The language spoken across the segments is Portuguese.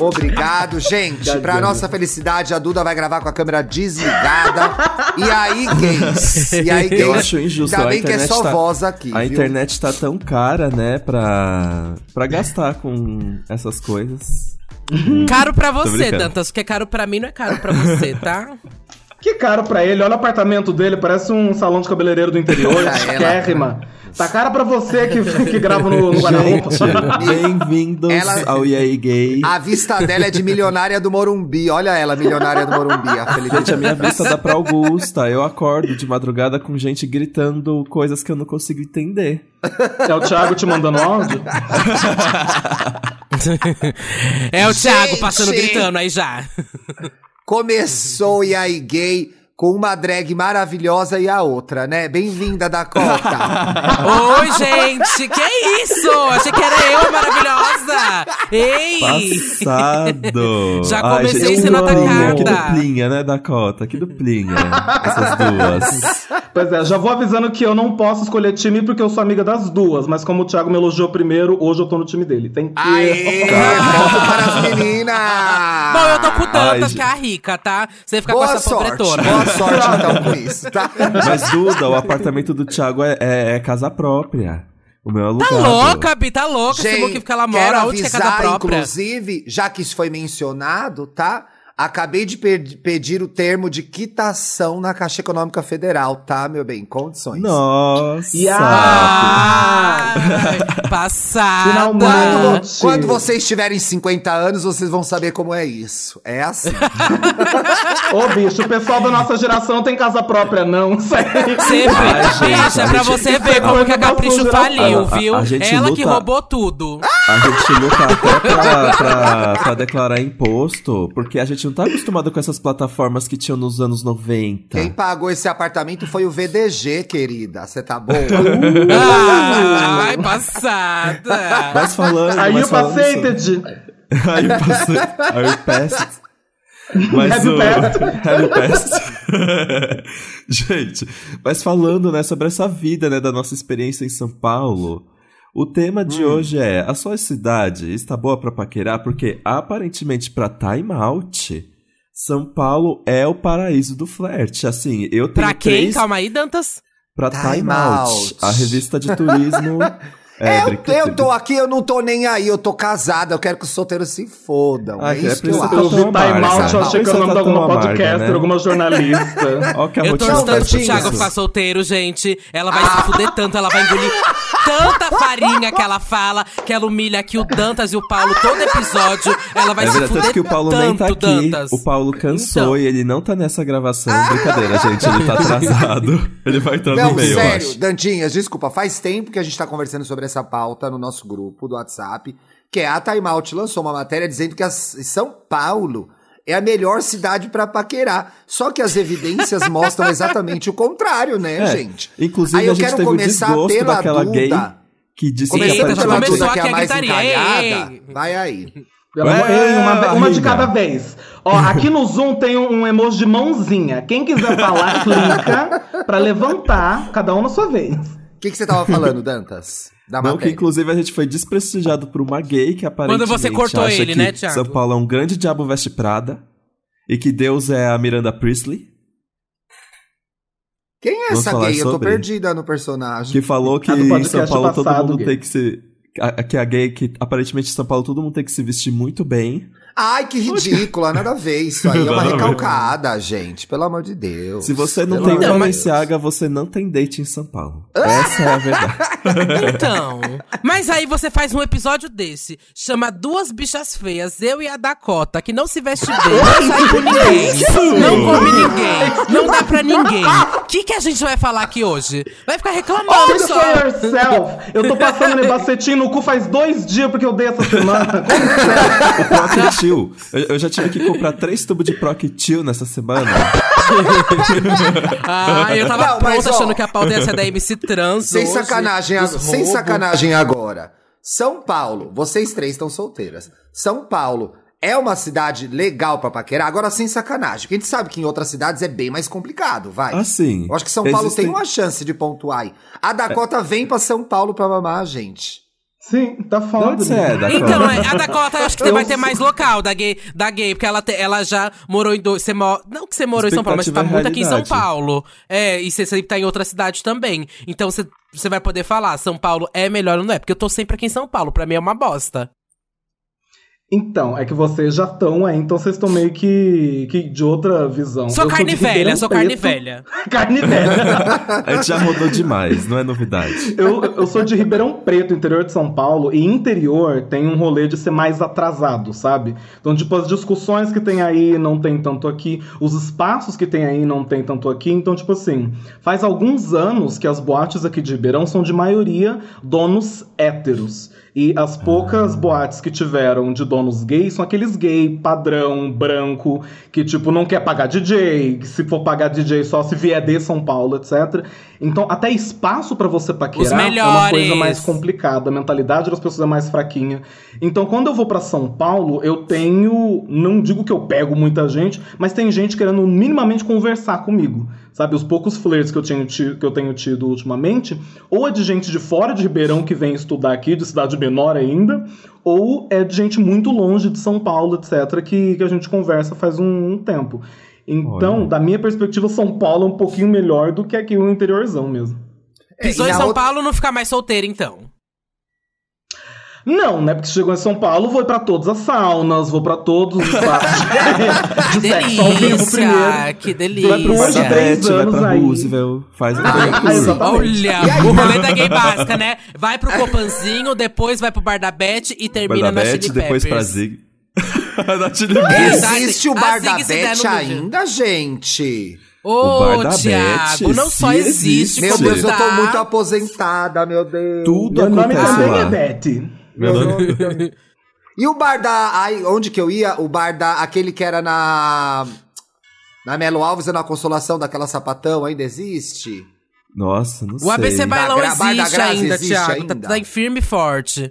Obrigado, gente. Pra nossa felicidade, a Duda vai gravar com a câmera desligada. E aí, gays? E aí, gays? Eu acho injusto. Ainda a bem que é internet só tá- voz aqui. A viu? internet tá tão cara, né, pra, pra gastar com essas coisas. Caro pra você. Dantas. O que é caro pra mim não é caro pra você, tá? Que caro pra ele, olha o apartamento dele, parece um salão de cabeleireiro do interior, ela. chiquérrima. Tá cara pra você que, que grava no, no guarda-roupa. Bem-vindos Ela- ao EA Gay. A vista dela é de milionária do Morumbi. Olha ela, milionária do Morumbi. A. Gente, a minha vista dá pra Augusta. Eu acordo de madrugada com gente gritando coisas que eu não consigo entender. É o Thiago te mandando áudio? É o Thiago Gente! passando gritando aí já. Começou e aí, gay, com uma drag maravilhosa e a outra, né? Bem-vinda, Dakota. Oi, gente! Que isso? Achei que era eu, maravilhosa! Ei! Passado! Já Ai, comecei gente, que sendo duplinha, Que atacada. duplinha, né, Dakota? Que duplinha. Essas duas. Pois é, já vou avisando que eu não posso escolher time porque eu sou amiga das duas, mas como o Thiago me elogiou primeiro, hoje eu tô no time dele. Tem que. Aê, ponto para as meninas. Bom, eu tô com o Ai, Dantas, gente. que é a rica, tá? Você fica com Boa essa sorte, pobretona. boa sorte então com isso, tá? Mas, Duda, o apartamento do Thiago é, é- é casa própria. O meu é Tá alugado. louca, Bi, tá louca. Esse mundo que ela quero mora, onde que é casa avisar, própria? inclusive, já que isso foi mencionado, tá? Acabei de pedir o termo de quitação na Caixa Econômica Federal, tá, meu bem? Condições. Nossa! Ah, passada. Finalmente. Quando, quando vocês tiverem 50 anos, vocês vão saber como é isso. É assim. Ô, bicho, o pessoal da nossa geração tem casa própria, não. Sério. Sempre, Ai, gente, bicha, a pra gente- você ver como que a Capricho faliu, A- a- viu? a gente Ela que luta- roubou tudo. A gente luta até pra, pra, pra declarar imposto, porque a gente não tá acostumado com essas plataformas que tinham nos anos 90. Quem pagou esse apartamento foi o VDG, querida. Você tá boa? Ai, passada. Mas falando. Aí mas eu falando passei, sobre- Teddy. Aí eu passei. Aí eu passed. Mas Have o... Have passed. Gente, mas falando, né, sobre essa vida, né, da nossa experiência em São Paulo, o tema de hoje é: a sua cidade está boa pra paquerar? Porque aparentemente pra Time Out, São Paulo é o paraíso do flerte. Assim, eu tenho Pra quem? três Calma aí, Dantas. pra Time Time Out, Out. a revista de turismo. É, eu, eu tô aqui, eu não tô nem aí, eu tô casada, eu quero que os solteiros se fodam. Ah, é é isso que eu acho. Eu vi tão amarga, Time Out, eu achei que era o nome de Por isso alguma podcaster, né? alguma jornalista. Ó, que Eu das tanto pro. Thiago ficar solteiro, gente. Ela vai se fuder tanto, ela vai engolir tanta farinha que ela fala, que ela humilha aqui o Dantas e o Paulo todo episódio. Ela vai É se verdade, fuder tanto que o Paulo tanto, nem tá aqui. Dantas. O Paulo cansou Então. e ele não tá nessa gravação. Brincadeira, gente. Ele tá atrasado. Ele vai entrar Não, no meio, eu sério, acho. Dantinhas, desculpa, faz tempo que a gente tá conversando sobre essa pauta no nosso grupo do WhatsApp, que é a Time Out lançou uma matéria dizendo que a São Paulo é a melhor cidade pra paquerar. Só que as evidências mostram exatamente o contrário, né, É, gente? Inclusive, Aí eu a gente quero começar desgosto pela daquela Duda. gay que disse Eita, que Começando já pela aparentemente... começou Duda, que é a mais gritaria, encalhada. ei. Vai aí. Pelo amor- É, uma, uma de cada vez. Ó, aqui no Zoom tem um, um emoji de mãozinha. Quem quiser falar, clica pra levantar, cada um na sua vez. O que, que você tava falando, Dantas? Da Não, que matéria. inclusive a gente foi desprestigiado por uma gay que aparentemente você cortou acha ele, que né, Thiago? São Paulo é um grande diabo veste Prada e que Deus é a Miranda Priestley, Quem é Vamos essa gay? Eu tô perdida no personagem. que falou que A do em São Paulo todo mundo gay. tem que se... a- Que a gay, que aparentemente em São Paulo todo mundo tem que se vestir muito bem. Ai, que ridícula, nada a ver isso aí. É uma recalcada, gente. Pelo amor de Deus. Se você não Pelo tem Balenciaga, você não tem date em São Paulo. Essa é a verdade. Então. Mas aí você faz um episódio desse, chama Duas Bichas Feias, eu e a Dakota, que não se veste bem, não sai com ninguém, não come ninguém, não dá pra ninguém. O que, que a gente vai falar aqui hoje? Vai ficar reclamando só. yourself. Eu tô passando nebacetinho no cu faz dois dias porque eu dei essa semana. Como que é? Eu, eu já tive que comprar três tubos de Proctil nessa semana. Ah, eu tava Não, mas, pronta ó. achando que a pauta ia ser da MC Trans Sem hoje, sacanagem, ag- sem sacanagem agora. São Paulo, vocês três estão solteiras. São Paulo é uma cidade legal pra paquerar, agora sem sacanagem. Porque a gente sabe que em outras cidades é bem mais complicado, vai. Assim. Eu acho que São Paulo existem- tem uma chance de pontuar aí. A Dakota vem pra São Paulo pra mamar a gente. Sim, tá você é, Dakota? Então, a Dakota, eu acho que você vai ter mais local da gay, da gay porque ela, te- ela já morou em dois. Você mo- não que você morou em São Paulo, mas você tá é muito aqui em São. Paulo. É, e você sempre tá em outra cidade também. Então você, você vai poder falar, São Paulo é melhor ou não é? Porque eu tô sempre aqui em São Paulo, pra mim é uma bosta. Então, é que vocês já estão aí, então vocês estão meio que, que de outra visão. Sou Eu carne de velha, sou carne velha. Carne velha. A gente já rodou demais, não é novidade. Eu, eu sou de Ribeirão Preto, interior de São Paulo, e interior tem um rolê de ser mais atrasado, sabe? Então, tipo, as discussões que tem aí não tem tanto aqui, os espaços que tem aí não tem tanto aqui. Então, tipo assim, faz alguns anos que as boates aqui de Ribeirão são de maioria donos héteros. E as poucas boates que tiveram de donos gays são aqueles gay padrão, branco, que tipo não quer pagar DJ, que se for pagar DJ só se vier de São Paulo, etc. Então, até espaço pra você paquerar é uma coisa mais complicada, a mentalidade das pessoas é mais fraquinha. Então, quando eu vou pra São Paulo, eu tenho, não digo que eu pego muita gente, mas tem gente querendo minimamente conversar comigo. Sabe, os poucos flirts que eu, tenho tido, que eu tenho tido ultimamente, ou é de gente de fora de Ribeirão que vem estudar aqui, de cidade menor ainda, ou é de gente muito longe de São Paulo, etc., que, que a gente conversa faz um, um tempo. Então, Olha. da minha perspectiva, São Paulo é um pouquinho melhor do que aqui o interiorzão mesmo. Pisou e em São outra- Paulo, não ficar mais solteiro, então. Não, né? Porque chegou em São Paulo, vou pra todas as saunas, vou pra todos os espaços de, de sexo ao vivo Delícia, primeiro. que Vai pro Vai pra tem Beth, delícia. três vai anos pra aí. Roosevelt, faz Ah, tudo. exatamente. Olha, o rolê da gay básica, né? Vai pro Copanzinho, depois vai pro Bar da Beth e termina da na Beth, Chili depois pra Peppers. Zig. Existe o bar da Beth ainda, gente. O Ô, Beth, não só existe, existe. Meu Deus, eu tô tá. muito aposentada, meu Deus. Tudo Meu nome também lá. é Betty. Meu nome... E o bar da. Ai, onde que eu ia? O bar da. Aquele que era na. Na Melo Alves e na Consolação daquela sapatão ainda existe? Nossa, não sei. O ABC Bailão existe ainda, existe Thiago. ainda? Tá, tá em firme e forte.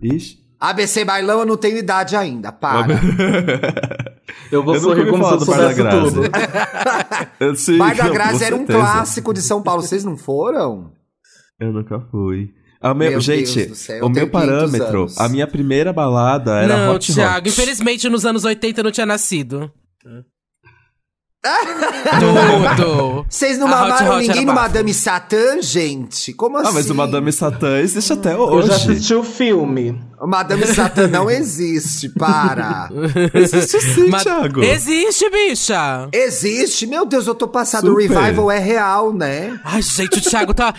Ixi. ABC Bailão eu não tenho idade ainda, para. Eu vou Eu sorrir como se eu do Bar da soubesse Graça. tudo. Eu sei, Bar da não, Graça era um certeza. clássico de São Paulo. Vocês não foram? Eu nunca fui. Ah, meu, Meu gente, Deus do céu, o meu tenho 500 parâmetro, anos. a minha primeira balada era não, Hot Thiago, Hot. infelizmente nos anos 80 eu não tinha nascido. Tudo. Vocês não A Hot mamaram Hot ninguém no bafo. Madame Satã, gente? Como assim? Ah, mas o Madame Satã existe até Eu hoje. já assisti o filme. O Madame Satã não existe, para. Existe sim, Mas- Thiago. Existe, bicha! Existe? Meu Deus, eu tô passado. O Super. revival é real, né? Ai, gente, o Thiago tá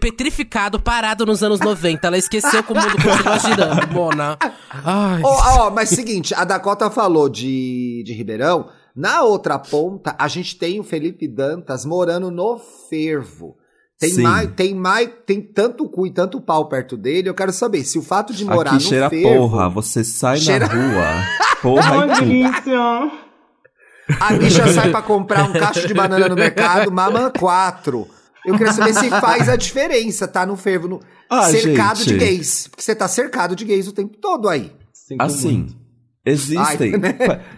petrificado, parado nos anos 90. Ela esqueceu que o mundo continua girando, Mona. Ai. Ó, ó, mas seguinte, a Dakota falou de, de Ribeirão. Na outra ponta, a gente tem o Felipe Dantas morando no fervo. Tem Sim. mais, tem mais, tem tanto cu e tanto pau perto dele. Eu quero saber se o fato de morar Aqui no cheira fervo, porra, você sai Cheira- na rua, porra cu. delícia. a bicha sai pra comprar um cacho de banana no mercado, mama quatro. Eu queria saber se faz a diferença, tá no fervo, no Ah, cercado gente. de gays, porque você tá cercado de gays o tempo todo aí. Sinto Assim, muito. Existem. Ai, né?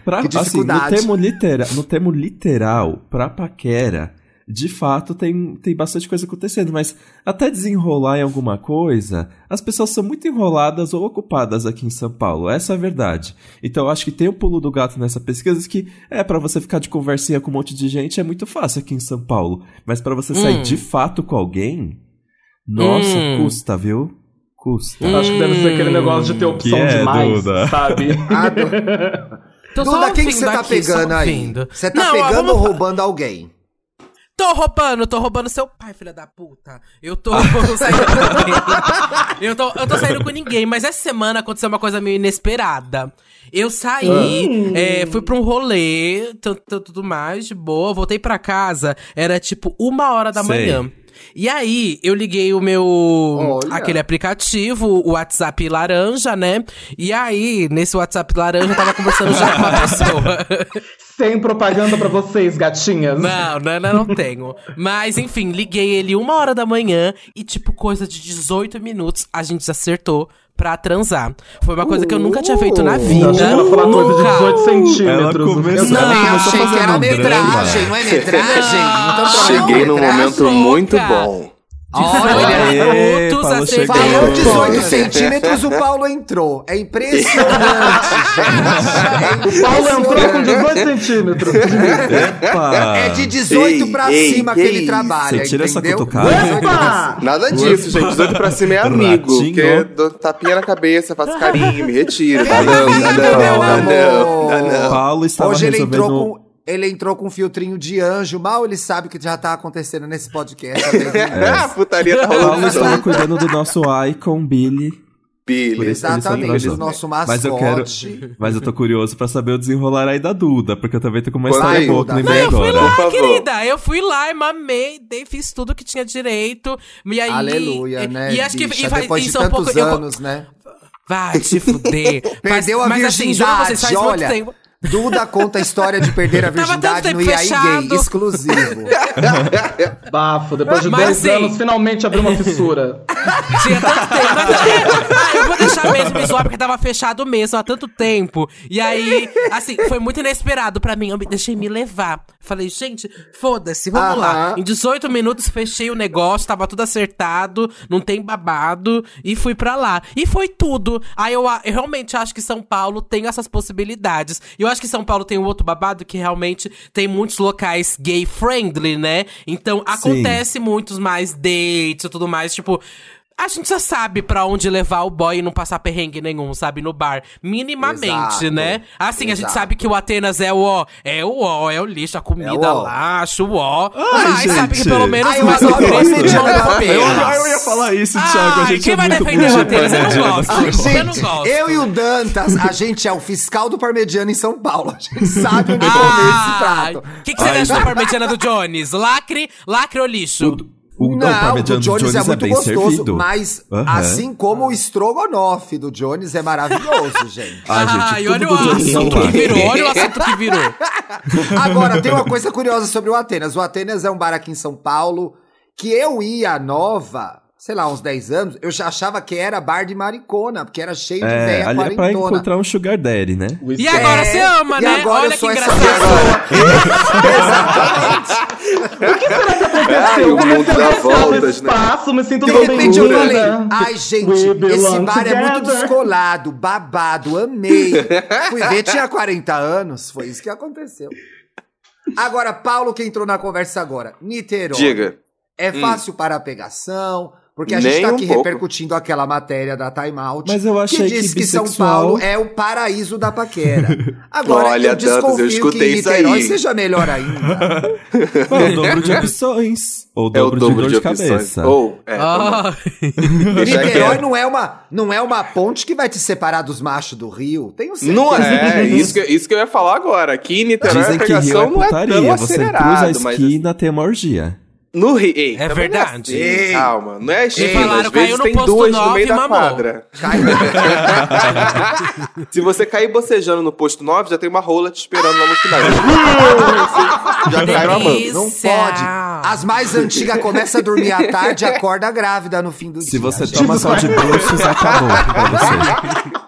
pra- assim, no termo, litera, no termo literal, pra paquera, de fato tem, tem bastante coisa acontecendo, mas até desenrolar em alguma coisa, as pessoas são muito enroladas ou ocupadas aqui em São Paulo. Essa é a verdade. Então eu acho que tem o pulo do gato nessa pesquisa que é pra você ficar de conversinha com um monte de gente é muito fácil aqui em São Paulo, mas pra você sair Hum. de fato com alguém, nossa, Hum. custa, viu? Custa. Acho que deve ser aquele negócio de ter opção que é, demais, Duda? sabe? Ah, Tô só Duda, quem que você tá aqui, pegando aí? Você tá Não, pegando vamos ou roubando alguém? Tô roubando, tô roubando seu pai, filha da puta. Eu tô saindo com ninguém. Eu tô, eu tô saindo com ninguém, mas essa semana aconteceu uma coisa meio inesperada. Eu saí, é, fui pra um rolê, tu- tu- tudo mais, de boa, voltei pra casa, era tipo uma hora da Sei. manhã. E aí, eu liguei o meu. Olha. aquele aplicativo, o WhatsApp laranja, né? E aí, nesse WhatsApp laranja, eu tava conversando já com uma pessoa. Sem propaganda pra vocês, gatinhas. Não, não, não, não tenho. Mas, enfim, liguei ele uma hora da manhã e, tipo, coisa de 18 minutos, a gente acertou pra transar. Foi uma coisa que eu nunca tinha feito na vida. Eu achei que ela falar coisa de Nunca. 18 centímetros. Ela começou- Eu Não, também começou achei que era um metragem, não é metragem? Então, mim, Cheguei num metragem. momento muito bom. 18 Aê, minutos, Paulo acertei. chegou. Falou Chegou. 18 centímetros, o Paulo entrou. É impressionante, gente. É Paulo entrou com impressionante. 18 centímetros. Epa! É de 18 Ei, pra ei, cima que que ele isso? trabalha. Você tira essa entendeu? cutucada? 18 pra Opa! Nada disso, gente. 18 pra cima é amigo. Ratinho. Porque dou tapinha na cabeça, faço carinho, me retiro. Não, não, amor. não, dá não. Paulo estava Hoje ele resolvendo... entrou com. Ele entrou com um filtrinho de anjo, mal ele sabe que já tá acontecendo nesse podcast. tá? Ah, putaria tá Paulo rolando. estava solto. cuidando do nosso icon, Billy. Billy. Exatamente, o nosso Mas eu mascote. quero. Mas eu tô curioso pra saber o desenrolar aí da Duda, porque eu também tô com uma história boa que lembrei Eu fui agora. lá, querida. Eu fui lá e mamei, dei, fiz tudo que tinha direito. E aí, Aleluia, e, né? E acho que e Depois de é um tantos pouco. eu- anos, né? vai te fuder. Perdeu a mas, assim, virgindade, faz olha. muito tempo. Duda conta a história de perder a Tava tanto virgindade no IAI fechado. Gay, exclusivo. Bafo, depois de Mas, dois assim- anos, finalmente abriu uma fissura. Tinha tanto tempo. Mas, ah, eu vou deixar mesmo me zoar porque tava fechado mesmo há tanto tempo. E aí, assim, foi muito inesperado pra mim. Eu me deixei me levar. Falei, gente, foda-se, vamos lá. Em 18 minutos fechei o negócio, tava tudo acertado, não tem babado. E fui pra lá. E foi tudo. Aí eu, eu realmente acho que São Paulo tem essas possibilidades. E eu acho que São Paulo tem um outro babado que realmente tem muitos locais gay friendly, né? Então acontece muitos mais dates e tudo mais. Tipo, a gente já sabe pra onde levar o boy e não passar perrengue nenhum, sabe? No bar. Minimamente, Exato. né? Assim, a gente Exato. sabe que o Atenas é o ó. É o ó, é o lixo, a comida É o ó. lá, acho o ó. Ai, Mas sabe que gente. pelo menos Ai, eu o adoro parmegiana é da Eu, eu ia falar isso, Thiago. A Ai, gente quem é vai muito defender o Atenas? Eu não parmegiana. gosto. Ai, eu não gente, gosto. eu e o Dantas, a gente é o fiscal do parmegiano em São Paulo. A gente sabe onde comer esse Ah, prato. o que, que você acha da gente. parmegiana do Jones? Lacre, lacre ou lixo? O, o, não, não, o parmegiano o Jones, do Jones é é, muito bem gostoso, servido. mas Aham. assim como o estrogonofe do Jones é maravilhoso, gente. Ah, gente, Ai, tudo olha do o é assunto que virou, olha o assunto que virou. Agora, tem uma coisa curiosa sobre o Atenas. O Atenas é um bar aqui em São Paulo que eu ia nova, sei lá, uns 10 anos, eu já achava que era bar de maricona, porque era cheio de É, véia ali é pra quarentona. encontrar um sugar daddy, né? E agora É, você ama, e né? agora Olha eu que sou essa engraçado. Ai, o mundo dá voltas, né? espaço, me sinto De tão repente eu falei, ai gente, esse bar é muito together." descolado, babado, amei. Fui ver, tinha 40 anos, foi isso que aconteceu. Agora, Paulo que entrou na conversa agora, Niterói. Diga. É fácil para a pegação, porque a gente Nem tá um aqui pouco. repercutindo aquela matéria da Time Out. Mas eu achei que que diz que, São bissexual- Paulo é o paraíso da paquera. Agora, Olha, eu Dantas, eu desconfio escutei que isso Niterói aí. seja melhor ainda. Ou o dobro de opções. Ou o É o dobro, dobro de de dor de, opções. cabeça. Ou, é, Ah, Niterói quieto. não é, uma, não é uma ponte que vai te separar dos machos do Rio. Tenho certeza. Não é, isso que, isso que eu ia falar agora. Aqui em Niterói Dizem a que Rio é pegação não é tão Você cruza a acelerado, mas esquina, tem uma orgia. No Rio... Ei, É também verdade. é assim, Ei. calma, não é esquina, falaram, às vezes caiu tem duas no meio da mamou. quadra. Se você cair bocejando no posto 9, já tem uma rola te esperando lá no final. já cai mamando. delícia. Não pode. As mais antigas começam a dormir à tarde e acorda grávida no fim do dia. Se você toma só de bruxos, acabou pra você.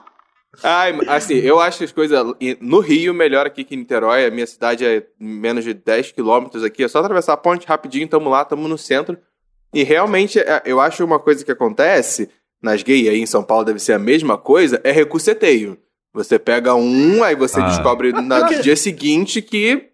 Ai, assim, eu acho que as coisas. No Rio, melhor aqui que em Niterói. A minha cidade é menos de 10 quilômetros aqui. É só atravessar a ponte rapidinho, tamo lá, tamo no centro. E realmente, é, eu acho uma coisa que acontece nas gays aí em São Paulo deve ser a mesma coisa, é recurseteio. Você pega um, aí você Ah. descobre no dia seguinte que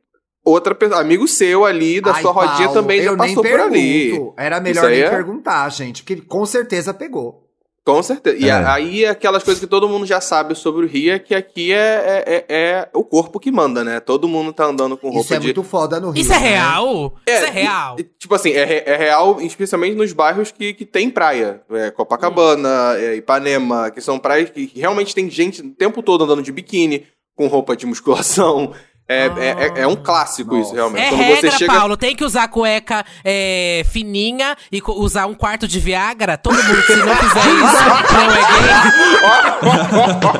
outra pessoa, amigo seu ali da Ai, sua rodinha Paulo, também já passou por ali. Era melhor nem é- perguntar, gente, porque com certeza pegou. Com certeza. E É. aí aquelas coisas que todo mundo já sabe sobre o Rio é que aqui é, é, é- é o corpo que manda, né? Todo mundo tá andando com roupa Isso é de. muito foda no Rio. Isso é né? real? Isso é real. e- tipo assim, é, re- é real, especialmente nos bairros que, que tem praia. É, Copacabana, é, Ipanema, que são praias que realmente tem gente o tempo todo andando de biquíni, com roupa de musculação. É, é, é- é um clássico isso, Nossa. realmente. É Quando regra, você chega. Paulo. Tem que usar cueca é, fininha e usar um quarto de Viagra. Todo mundo, se não fizer isso, não é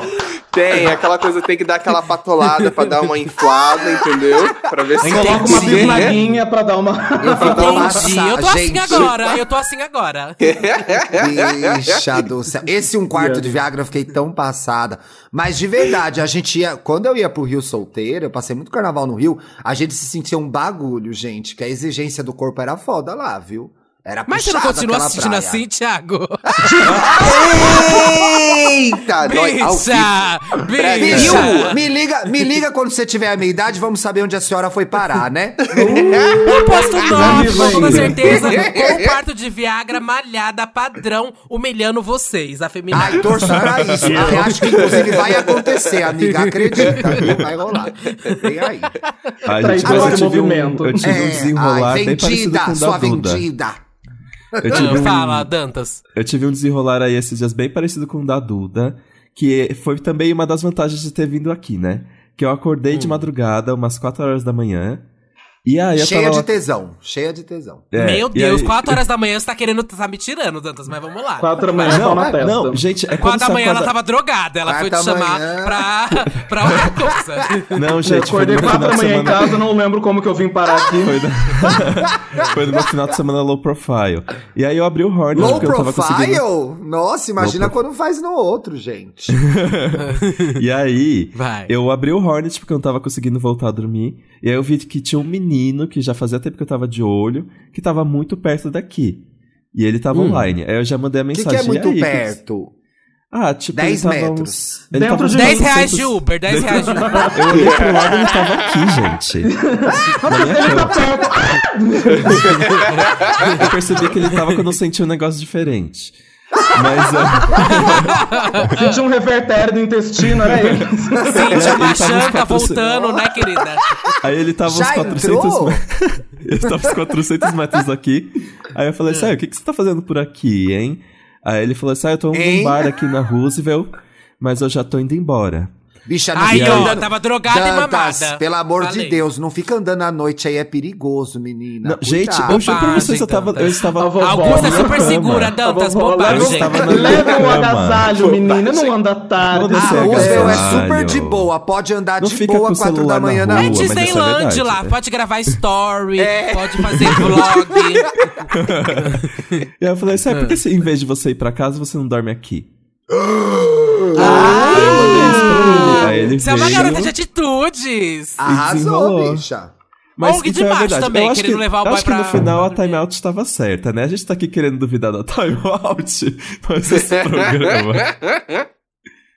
gay. Tem, aquela coisa tem que dar aquela patolada pra dar uma inflada, entendeu? Pra ver se Coloca uma bisnaguinha pra dar uma. Eu vou dar uma Entendi. Eu tô assim agora. Eu tô assim agora. Bicha do céu. Esse um quarto de Viagra eu fiquei tão passada. Mas de verdade, a gente ia. Quando eu ia pro Rio solteiro, eu passei muito carnaval no Rio, a gente se sentia um bagulho, gente. Que a exigência do corpo era foda lá, viu? Era Mas você não continua assistindo praia. assim, Thiago? Eita! Bicha! Bicha. Me liga, me liga quando você tiver a minha idade, vamos saber onde a senhora foi parar, né? Eu posto nove, Amigos com certeza, com o parto de Viagra malhada padrão, humilhando vocês, afeminados. Ai, torço pra isso. Eu acho que inclusive vai acontecer, amiga. Acredita, vai rolar. Vem aí. Traidor gente, mas eu de tive um, movimento. eu tive um É, desenrolar ai, bem parecido com vendida, o sua da Duda. vendida. Ah, um, Fala, Dantas. eu tive um desenrolar aí esses dias bem parecido com o da Duda, que foi também uma das vantagens de ter vindo aqui, né? Que eu acordei Hum. de madrugada, umas 4 horas da manhã, e aí eu Cheia tava... de tesão, cheia de tesão. É, Meu Deus, aí- 4 horas da manhã você tá querendo, tá me tirando, Dantas, mas vamos lá. Quatro da manhã, pau na testa. Não, gente, é quando 4 da manhã ela tava drogada, ela foi te chamar manhã. pra, pra outra coisa. Não, Eu gente, foi acordei no meu quatro final da de manhã em casa, não lembro como que eu vim parar aqui. Foi, no... foi no meu final de semana low profile. E aí eu abri o Hornet Low porque eu tava profile? conseguindo... Nossa, imagina Low quando faz no outro, gente. E aí, Vai. eu abri o Hornet porque eu não tava conseguindo voltar a dormir. E aí eu vi que tinha um menino que já fazia tempo que eu tava de olho, que tava muito perto daqui. E ele tava online. Aí eu já mandei a O que, mensagem. que é muito "E aí, que- perto? Ah, tipo, 10 ele tava metros. uns- ele Dentro de 10 reais 400 de Uber, 10 reais de Uber. Eu olhei pro lado e ele tava aqui, gente. Ele tá perto. Eu percebi que ele tava quando eu senti um negócio diferente. Mas eu... Senti um revertério do intestino, era ele. Tava uns Machanca 400 voltando, né, querida? Aí ele tava Já uns 400 entrou? metros. ele tava uns 400 metros aqui. Aí eu falei assim: ah, o que, que você tá fazendo por aqui, hein? Aí ele falou assim: ah, eu tô Hein? num bar aqui na Roosevelt, mas eu já tô indo embora. Bicha, não Ai, fica ó, andando- tava drogada e Dantas, mamada. pelo amor Falei. de Deus, não fica andando à noite aí, é perigoso, menina. Não, gente, eu juro pra vocês, eu tava. Eu Dantas. estava. A vovó, Augusta é super cama. segura, Dantas, bobagem. eu Leva um agasalho, menina, não anda tarde. Vou A descer Ah, Roosevelt é agasalho. super de boa, pode andar Não de boa com o 4 da manhã na rua, É é Disneyland verdade, lá, é. pode gravar story, pode fazer vlog. E aí eu falei assim: ah, por que se, em vez de você ir pra casa, você não dorme aqui? Ah, ele. Você é uma veio. garota de atitudes. Arrasou, desenrolou. bicha. Mas ONG de então é macho verdade. também, eu acho querendo que, levar o eu boy acho que no pra- final a timeout estava certa, né? A gente tá aqui querendo duvidar da timeout, mas esse programa.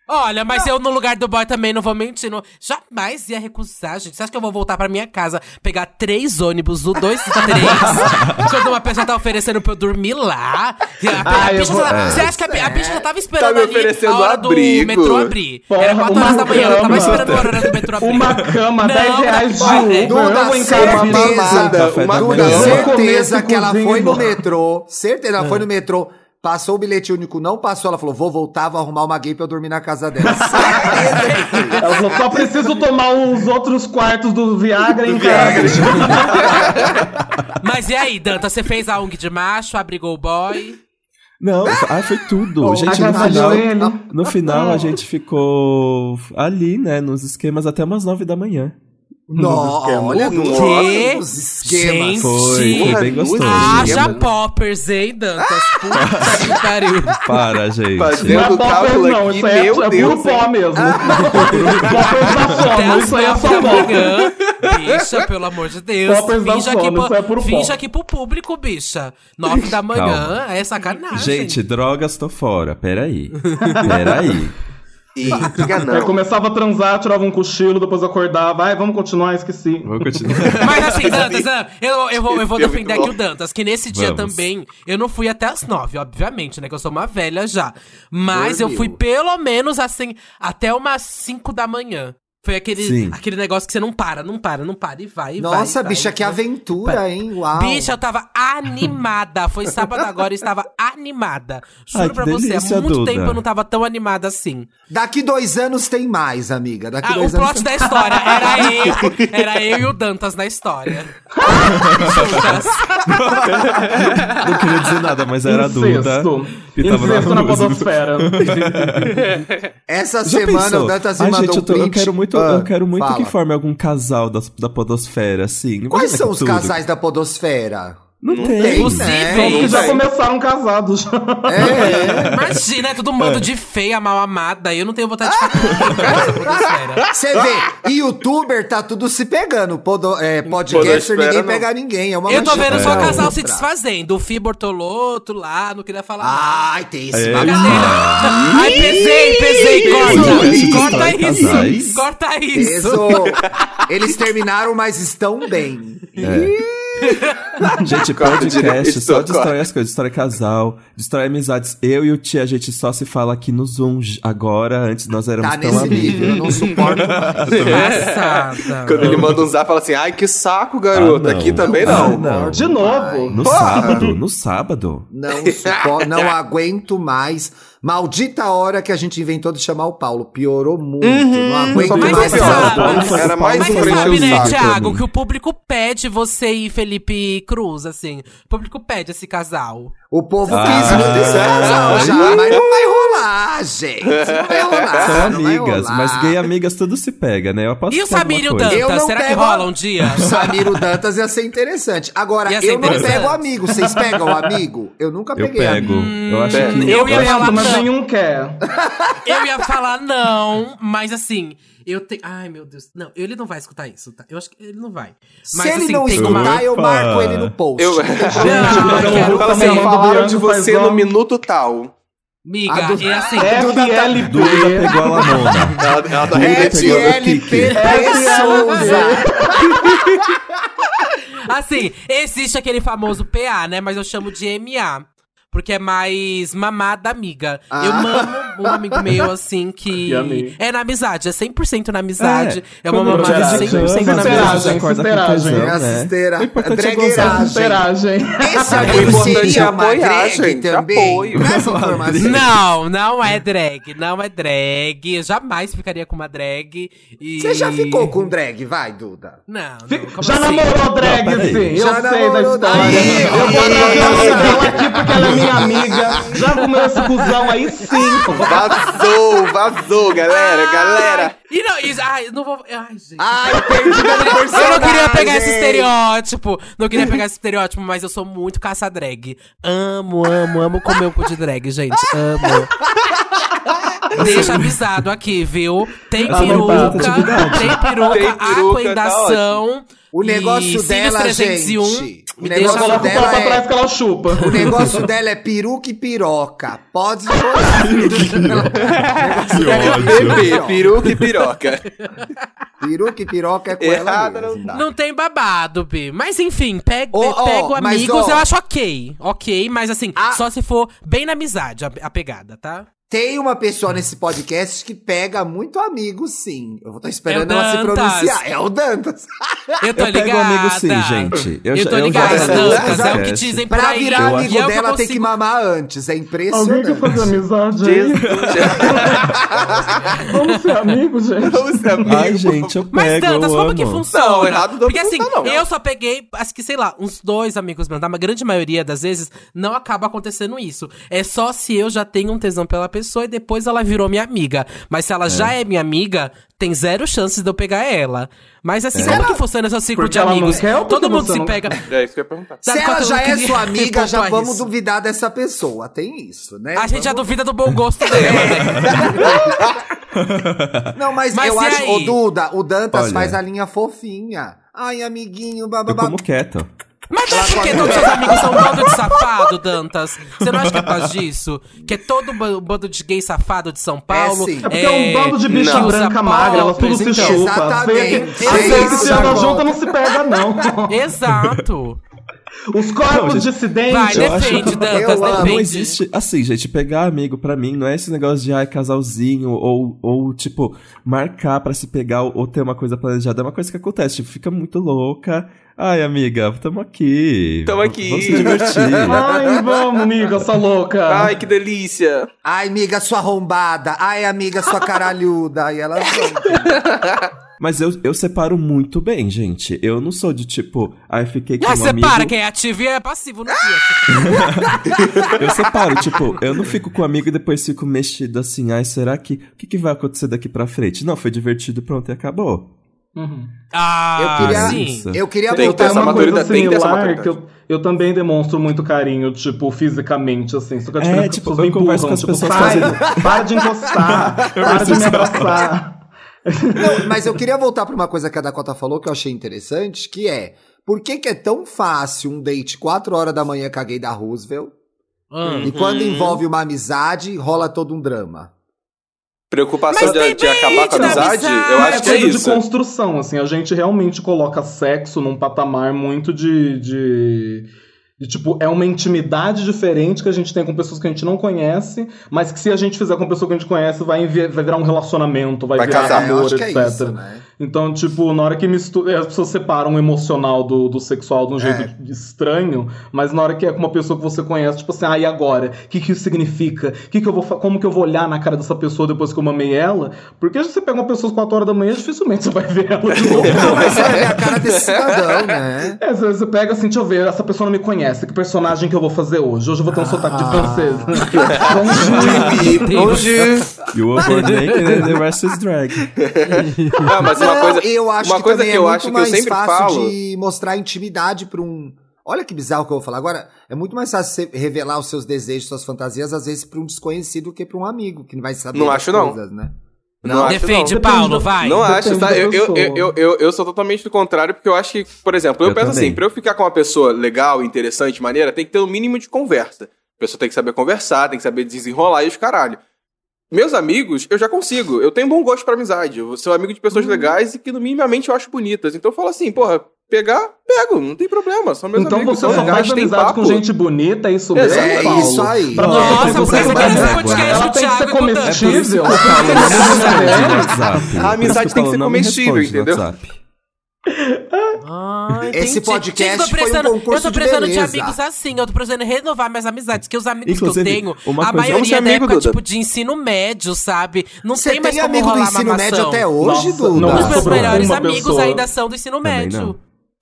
Olha, mas eu no lugar do boy também não vou mentir. Não, jamais ia recusar, gente. Você acha que eu vou voltar pra minha casa, pegar três ônibus, o dois e três, quando uma pessoa tá oferecendo pra eu dormir lá? E a, a bicha vou- já- é. Você acha que a, a bicha já tava esperando Tá ali oferecendo a hora abrigo. do metrô abrir? Porra, Era quatro uma horas da manhã, eu tava cama. esperando a hora do metrô abrir. Uma cama, Não, 10 reais de não, Uber. Eu vou mamada, café uma manhã. Comer certeza que ela foi no metrô. Certeza, ela foi no metrô. Passou o bilhete único, não passou. Ela falou: vou voltar, vou arrumar uma gay pra eu dormir na casa dela. Certeza. Ela falou, só preciso tomar os outros quartos do Viagra em casa. Mas e aí, Danta, você fez a ONG de macho, abrigou o boy? Não, ah, foi tudo. gente, no Agasalhou final, ele. no final a gente ficou ali, né, nos esquemas até umas nove da manhã. Não, olha, Que? nossa, os esquemas. Gente. Foi, foi bem gostoso. Haja Esquema. poppers, hein, Dantas? Puta que pariu. Para, gente. Não Fazendo é o popper cálculo não, aqui, isso aí é, meu é Deus. puro pó mesmo. Poppers da Até sono, isso aí é só pó. Bicha, pelo amor de Deus. Poppers da sono, isso é puro pó. finja aqui pro público, bicha. Nove da manhã Calma. é sacanagem. Gente, drogas, tô fora. Peraí. Peraí. E diga Aí não. começava a transar, tirava um cochilo, depois acordava. Vai, vamos continuar, esqueci. Vou continuar. Mas assim, Dantas, eu, eu vou, eu vou é defender aqui o. Dantas, que nesse dia Vamos. também eu não fui até as nove, obviamente, né? Que eu sou uma velha já. Mas eu Dormiu. fui pelo menos assim, até umas cinco da manhã. Foi aquele, Sim. aquele negócio que você não para, não para, não para e vai. e Nossa, vai, bicha, vai, que vai. aventura, hein? Uau. Bicha, eu tava animada. Foi sábado agora e estava animada. Juro Ai, pra você, delícia, há muito Duda. tempo eu não tava tão animada assim. Daqui dois anos tem mais, amiga. Daqui Ah, o dois anos plot da história era eu, era eu e o Dantas na história. Juntas. Não queria dizer nada, mas era a Duda. Incesto. E tava Incesto na música. podosfera. Essa Já semana pensou? o Dantas me Ai, mandou gente, eu, um tô- eu print. quero muito, Ah, eu quero muito fala. que forme algum casal da, da podosfera, assim. Quais são os tudo. casais da podosfera? Não, Não tem. tem. Impossível. É, Que já começaram casados. É, Imagina, é todo mundo de feia, mal amada. Eu não tenho vontade de ficar. Você vê, youtuber tá tudo se pegando. Podo, é, podcaster, ninguém não. pega ninguém. É uma Eu tô vendo só da casal se desfazendo. O Fi Bortolotto lá, não queria falar. Ai, tem esse É. bagadeiro. Ai, pesei, pesei, corta. Corta isso. Corta isso. Eles terminaram, mas estão bem. Gente, podcast só destrói as coisas, destrói casal, destrói amizades. Eu e o Tia, a gente só se fala aqui no Zoom agora, antes nós éramos Tá tão amigos. nível, eu não suporto mais. Passada. Quando ele manda um zap, fala assim, ai, que saco, garoto. Ah, não. Aqui também Ah, não. não. De novo. No Porra! sábado, no sábado. Não suporto, não aguento mais. Maldita hora que a gente inventou de chamar o Paulo. Piorou muito. Não aguento mais. Paulo foi- Era mais Mas você sabe, o né, Thiago, que o público pede você e Felipe Cruz, assim. O público pede esse casal. O povo Ah. quis muito esse casal já, mas não vai rolar, gente. Não vai rolar. São não amigas, rolar. mas gay amigas tudo se pega, né? Eu aposto E o Samir e o. Eu Dantas? não Será que rola um dia? Samiro Dantas ia ser interessante. Agora, Ia ser eu não interessante. pego amigo. Vocês pegam amigo? Eu nunca Eu peguei pego. amigo. eu acho pego. que. Eu ia Tento, falar mas não. nenhum quer. Eu ia falar não, mas assim, eu tenho. Ai, meu Deus. Não, ele não vai escutar isso, tá? Eu acho que ele não vai. Se Mas ele assim, não escutar, uma. eu marco ele no post. Eu... Não, eu quero Fala assim, falaram de você no minuto tal. Miga, A Duda- e assim. FLP. Duda pegou a Lamona. Ela, ela tá É, FLP. Souza. Assim, existe aquele famoso PA, né? Mas eu chamo de MA. Porque é mais mamada amiga. Ah. Eu mamo um amigo meu, assim, que é na amizade, é 100% na amizade. É, uma Quando mamada já- 100% na amizade. Sisteragem, É a cisteira. O importante é. Esse amigo importante seria é uma drag também? Não, não é drag, não é drag. Eu jamais ficaria com uma drag. E... Você já ficou com drag? Vai, Duda. Não, não Já assim? namorou drag, Não, sim. Já eu sei da história. Eu vou trazer a mãe dela aqui porque ela é minha amiga. Já comeu esse cuzão aí, sim. Vazou, vazou, galera, galera. E não, e, ai, não vou. Ai, gente. Ai, perdida no Eu não queria pegar esse estereótipo. Não queria pegar esse estereótipo, mas eu sou muito caça drag. Amo, amo, amo comer um cu de drag, gente. Amo. Deixa avisado aqui, viu? Tem peruca, tem peruca, Tem peruca, aquendação. O negócio e dela, 301, gente, o negócio deixa dela pra é- trás que ela chupa. O negócio dela é peruca e piroca. Pode jogar. Bebê, peruca e piroca. peruca e piroca é com Errada ela não mesmo. tá. Não tem babado, Bi. Mas enfim, pego, Ô, ó, pego mas, amigos, ó. eu acho ok. Ok, mas assim, Ah. só se for bem na amizade a, a pegada, tá? Tem uma pessoa nesse podcast que pega muito amigo, sim. Eu vou estar esperando É ela se Dantas. pronunciar. É o Dantas. Eu tô Eu pego amigo sim, gente. Eu Eu, já- tô eu já ligada, fiz Dantas. podcast. É o que dizem Pra aí. virar Eu amigo é dela, eu tem que consigo- mamar antes. É Alguém impressionante. quer fazer amizade aí? Vamos ser amigos, gente. Vamos ser amigos. Ai, gente, eu Mas, pego, Dantas, eu como amo. que funciona? Não, errado não Porque assim, funciona, não. eu só peguei, acho que, sei lá, uns dois amigos meus. Na grande maioria das vezes, não acaba acontecendo isso. É só se eu já tenho um tesão pela pessoa e depois ela virou minha amiga. Mas se ela já é minha amiga, tem zero chances de eu pegar ela. Mas assim, como que funciona esse ciclo Porque de ela amigos? Todo mundo se não- pega. É isso que eu ia perguntar. Se Sabe ela qual que já eu é sua amiga, já vamos isso? duvidar dessa pessoa. Tem isso, né? A gente já Vamos- duvida do bom gosto dela, né? Não, mas, Mas eu acho. aí? Ô, Duda, o Dantas Olha. faz a linha fofinha. Ai, amiguinho, Eu bababá. como quieto. Mas não é porque todos seus amigos são um bando de safado, Dantas? Você não acha que é por causa disso? Que é todo um ba- bando de gay safado de São Paulo? sim. É porque é um bando de bicha que usa branca magra, elas tudo se então. chupa. Exatamente. Feia que- É que se anda agora. junta não se pega, não. Exato. Os corpos Não, gente. dissidentes. Vai, eu acho- defende, Dantas, defende. Não existe. Assim, gente, pegar amigo pra mim não é esse negócio de ai, casalzinho ou, ou tipo, marcar pra se pegar ou, ou ter uma coisa planejada. É uma coisa que acontece. Tipo, fica muito louca. Ai, amiga, tamo aqui. Tamo aqui. Vamos se divertir. Ai, vamos, amiga, essa louca. Ai, que delícia. Ai, amiga, sua arrombada. Ai, amiga, sua caralhuda. Elas vão. Mas eu, eu separo muito bem, gente. Eu não sou de tipo, ai, fiquei com Ah, um separa amigo. quem é ativo e é passivo no dia. Eu separo, tipo, eu não fico com um amigo e depois fico mexido assim, ai, será que. O que, que vai acontecer daqui pra frente? Não, foi divertido, pronto, e acabou. Uhum. Ah, Eu queria- sim. Eu queria Tem que ter voltar essa uma coisa maturidade, tem que ter essa similar que eu, eu também demonstro muito carinho, tipo, fisicamente, assim. Só que a É, diferença é que tipo, as pessoas eu me converso com as tipo, pessoas fazendo- para de encostar, para de me abraçar. Não, mas eu queria voltar para uma coisa que a Dakota falou que eu achei interessante, que é por que, que é tão fácil um date 4 horas da manhã com a gay da Roosevelt Hum. e quando Uhum. envolve uma amizade rola todo um drama? Preocupação de, de acabar com a amizade, amizade. eu é acho que é isso. de construção, assim. A gente realmente coloca sexo num patamar muito de, de, de, tipo, é uma intimidade diferente que a gente tem com pessoas que a gente não conhece, mas que se a gente fizer com pessoa que a gente conhece, vai, vai virar um relacionamento, vai, Vai virar casar. É, amor, acho que é etc. isso, né? Então, tipo, na hora que mistura. As pessoas separam o emocional do, do sexual de um jeito É. estranho, mas na hora que é com uma pessoa que você conhece, tipo assim, ah, e agora? O que, que isso significa? Que que eu vou, como que eu vou olhar na cara dessa pessoa depois que eu mamei ela? Porque se você pega uma pessoa às 4 horas da manhã, dificilmente você vai ver ela de novo. Não, mas é a cara desse cidadão, né? É, você, você pega assim, deixa eu ver, essa pessoa não me conhece, que personagem que eu vou fazer hoje? Hoje eu vou ter um sotaque de Ah. francês. Bonjour. Bonjour. You were born naked and the rest is drag. Ah, mas uma Não, coisa, eu acho uma que coisa também que é eu muito acho que eu mais sempre fácil falo. de mostrar intimidade pra um. Olha que bizarro que eu vou falar agora. É muito mais fácil você revelar os seus desejos, suas fantasias, às vezes pra um desconhecido que pra um amigo, que não vai saber Não acho, não. coisas, né? Não acho, Defende, não. Paulo, vai. Não acho, tá? Eu, eu, eu, eu, eu, eu sou totalmente do contrário, porque eu acho que, por exemplo, eu, Eu penso também. assim, pra eu ficar com uma pessoa legal, interessante, maneira, tem que ter um mínimo de conversa. A pessoa tem que saber conversar, tem que saber desenrolar e os caralho. Meus amigos, eu já consigo. Eu tenho bom gosto pra amizade. Eu sou amigo de pessoas legais e que, no minimamente, eu acho bonitas. Então eu falo assim, porra, pegar, pego, não tem problema. São meus Então amigos, você são só faz amizade papo. com gente bonita, é isso mesmo, Exato. Paulo? É isso aí. Pra Nossa, você por ser isso que mais- nesse podcast Ela o tem que Thiago ser e o Dudu- comestível. A amizade tem que ser comestível, entendeu? Ah, Esse podcast Gente, eu tô foi um precisando- concurso Eu tô de precisando de, beleza. amigos assim, eu tô precisando renovar minhas amizades, que os amigos Inclusive, que eu tenho, uma a maioria é da amigo, época, Duda. tipo, de ensino médio, sabe? Não Você tem mais tem como amigo do rolar ensino médio mamação. até hoje, Nossa, Duda? não, Os meus melhores amigos pessoa. ainda são do ensino Também médio. não.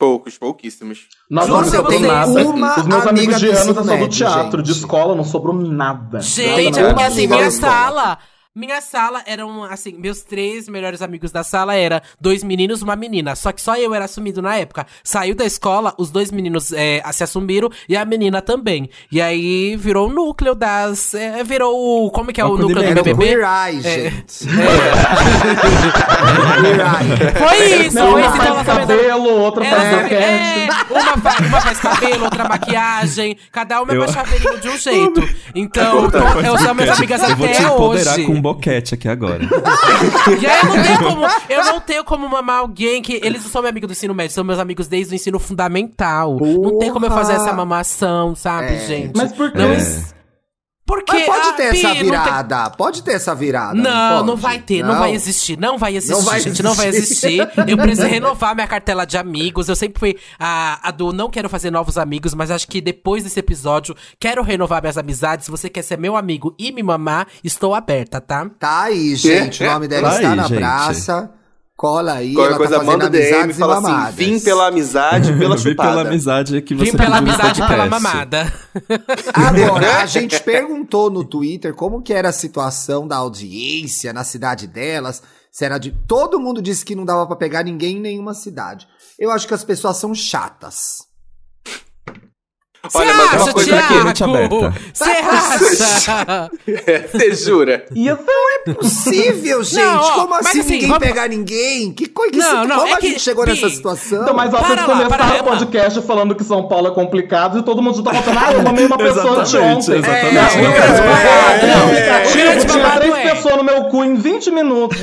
Poucos, pouquíssimos. Nossa, Juro não sobrou nada. Uma Os meus amiga amigos de anos ensino são do teatro, de gente. escola, não sobrou nada. Gente, Nada, é porque nada. assim, minha sala. Minha sala eram, assim, meus três melhores amigos da sala era dois meninos e uma menina. Só que só eu era assumido na época. Saiu da escola, os dois meninos é, se assumiram e a menina também. E aí virou o núcleo das. é, virou o. Como que é o núcleo do BBB? Queer Eye, gente. É. Queer Eye. Foi isso, Não, foi uma isso. Faz cabelo, outra Ela faz é, uma, faz, uma faz cabelo, outra maquiagem. Cada uma é Eu- uma chaveirinho de um jeito. Então, eu sou minhas amigas Eu vou te até empoderar hoje. com um boquete aqui agora. E aí eu não tenho como, eu não tenho como mamar alguém que. Eles não são meus amigos do ensino médio, são meus amigos desde o ensino fundamental. Não tem como eu fazer essa mamação, sabe, É. gente? Mas por quê? Não, É. Porque. Mas pode ter essa não tem- virada. Pode ter essa virada. Não, não pode? vai ter, não. vai existir, não vai existir, Não vai gente, não vai existir. existir. Eu preciso renovar minha cartela de amigos. Eu sempre fui a, a do não quero fazer novos amigos, mas acho que depois desse episódio, quero renovar minhas amizades. Se você quer ser meu amigo e me mamar, estou aberta, tá? Tá aí, gente. O nome dela Tá está aí, na gente. praça. Cola aí. Qualquer ela coisa, tá fazendo manda DM e fala assim, mamadas. vim pela amizade, pela Vim chupada. pela amizade que você Vim pela amizade e pela mamada. Agora, a gente perguntou no Twitter como que era a situação da audiência na cidade delas. Se era de. Todo mundo disse que não dava pra pegar ninguém em nenhuma cidade. Eu acho que as pessoas são chatas. Olha, mas é uma acha, coisa aqui, mente Thiago? aberta. Você acha? Você jura? Ia ser Possível, gente. Não, ó, como assim, assim, ninguém vamos- pegar ninguém? Que coisa que Não, isso- não, Como é a que- gente chegou Bi, nessa situação? Então, mas ó, vocês começaram o lá. podcast falando que São Paulo é complicado e todo mundo já tá falando, ah, eu mamei uma pessoa Exatamente, anteontem. exatamente. Não, É, não. O grande eu tinha três é- pessoas no meu cu em 20 minutos.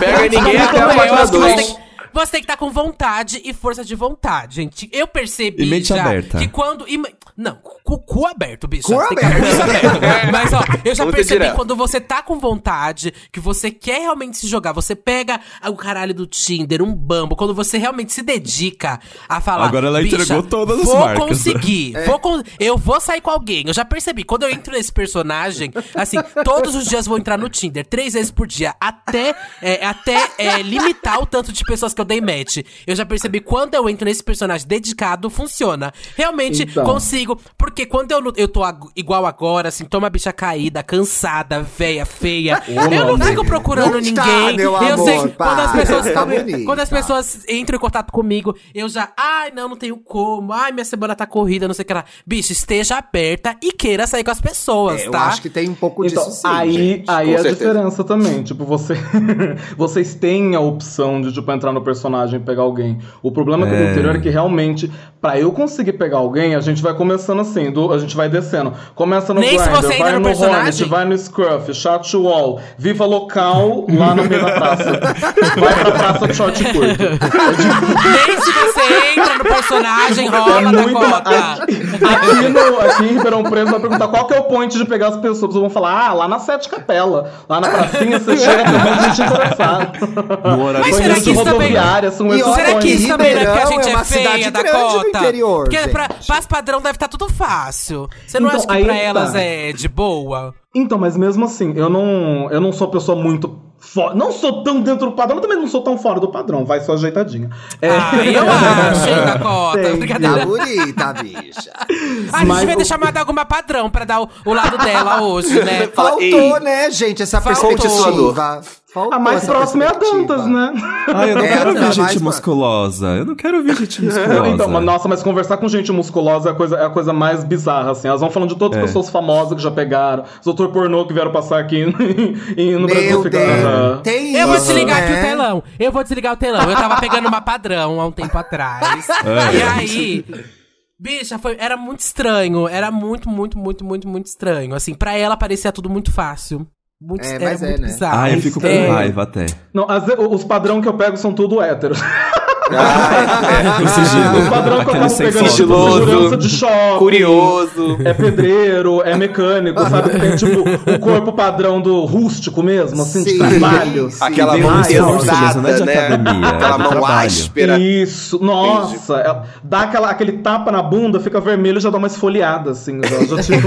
Pega ninguém Não, até não, a Você 2. tem, que estar com vontade e força de vontade, gente. Eu percebi E mente já aberta. que quando... ima- Não, com o cu aberto, bicho. Cu Tem que aberto. aberto. Mas, ó, eu já Vamos percebi quando você tá com vontade, que você quer realmente se jogar, você pega o caralho do Tinder, um bambo, quando você realmente se dedica a falar... Agora ela "Bicha, entregou todas as vou marcas." conseguir, É. vou con- eu vou sair com alguém. Eu já percebi, quando eu entro nesse personagem, assim, todos os dias vou entrar no Tinder, três vezes por dia, até, é, até é, limitar o tanto de pessoas que eu eu dei match. Eu já percebi quando eu entro nesse personagem dedicado, funciona. Realmente Então. consigo. Porque quando eu, eu tô igual agora, assim, tô uma bicha caída, cansada, velha, feia, eu não fico procurando Não ninguém. tá, eu amor, sei que quando as pessoas. tá bonita. quando as pessoas entram em contato comigo, eu já, ai, não, não tenho como. Ai, minha semana tá corrida, não sei o que lá. Bicho, esteja aberta e queira sair com as pessoas, É, eu tá? acho que tem um pouco Então, disso sim, aí, gente. aí com é a certeza. diferença também. Tipo, você, vocês têm a opção de, tipo, entrar no personagem e pegar alguém. O problema aqui É. do interior é que realmente, pra eu conseguir pegar alguém, a gente vai começando assim, do- a gente vai descendo. Começa no Nem se Grindr, você entra vai no no personagem. Hornet, vai no Scruff, Chat Wall, Viva Local, lá no meio da praça. Vai pra praça de short curto. Nem se você entra no personagem, rola É da muito cota. Aqui, no, aqui em Ribeirão Preto vai perguntar qual que é o point de pegar as pessoas. Vão falar, ah, lá na Sete Capela. Lá na pracinha você chega, tem um monte de gente horário Mas será que isso também- são E olha Será que isso também não é porque a gente é é, uma cidade feia da cota? interior, Porque pra, gente. pras padrão deve estar tudo fácil. Você não Então, acha que pra tá. elas é de boa? Então, mas mesmo assim, eu não, eu não sou pessoa muito. Não sou tão dentro do padrão, mas também não sou tão fora do padrão. Vai só ajeitadinha. É, Ah, eu acho, hein, da cota. Tem. Brincadeira. Tá bonita, bicha. A gente vai o- ter chamado alguma padrão pra dar o, o lado dela hoje, né? Faltou, "Ei, né, gente, essa Faltou. perspectiva. Faltou a mais próxima é a. Dantas, né? Ai, eu não É, quero não, ver gente musculosa. Eu não quero ver gente musculosa. Então, mas, nossa, mas conversar com gente musculosa é a coisa, é a coisa mais bizarra, assim. Elas vão falando de todas as É. pessoas famosas que já pegaram, os doutor pornô que vieram passar aqui no Brasil. Meu fica- Tem Eu vou desligar aqui né? o telão. Eu vou desligar o telão. Eu tava pegando uma padrão há um tempo atrás. É. E aí. Bicha, foi, era muito estranho. Era muito, muito, muito, muito, muito estranho. Assim, pra ela parecia tudo muito fácil. Muito, É, era mas é, muito né? bizarro. Ai, eu fico com É. raiva até. Não, vezes, os padrão que eu pego são tudo héteros. O sigilo. Os padrão que eu sem pegando tipo, Sigiloso. segurança de shopping. Curioso. É pedreiro, é mecânico, sabe? Tem, tipo, o corpo padrão do rústico mesmo, assim, de Sim. trabalho. Sim. Aquela mão pesada, mesmo, não é de né? academia, é Aquela mão áspera. Isso, nossa, é- dá aquela, aquele tapa na bunda, fica vermelho e já dá uma esfoliada, assim. Já, já tipo,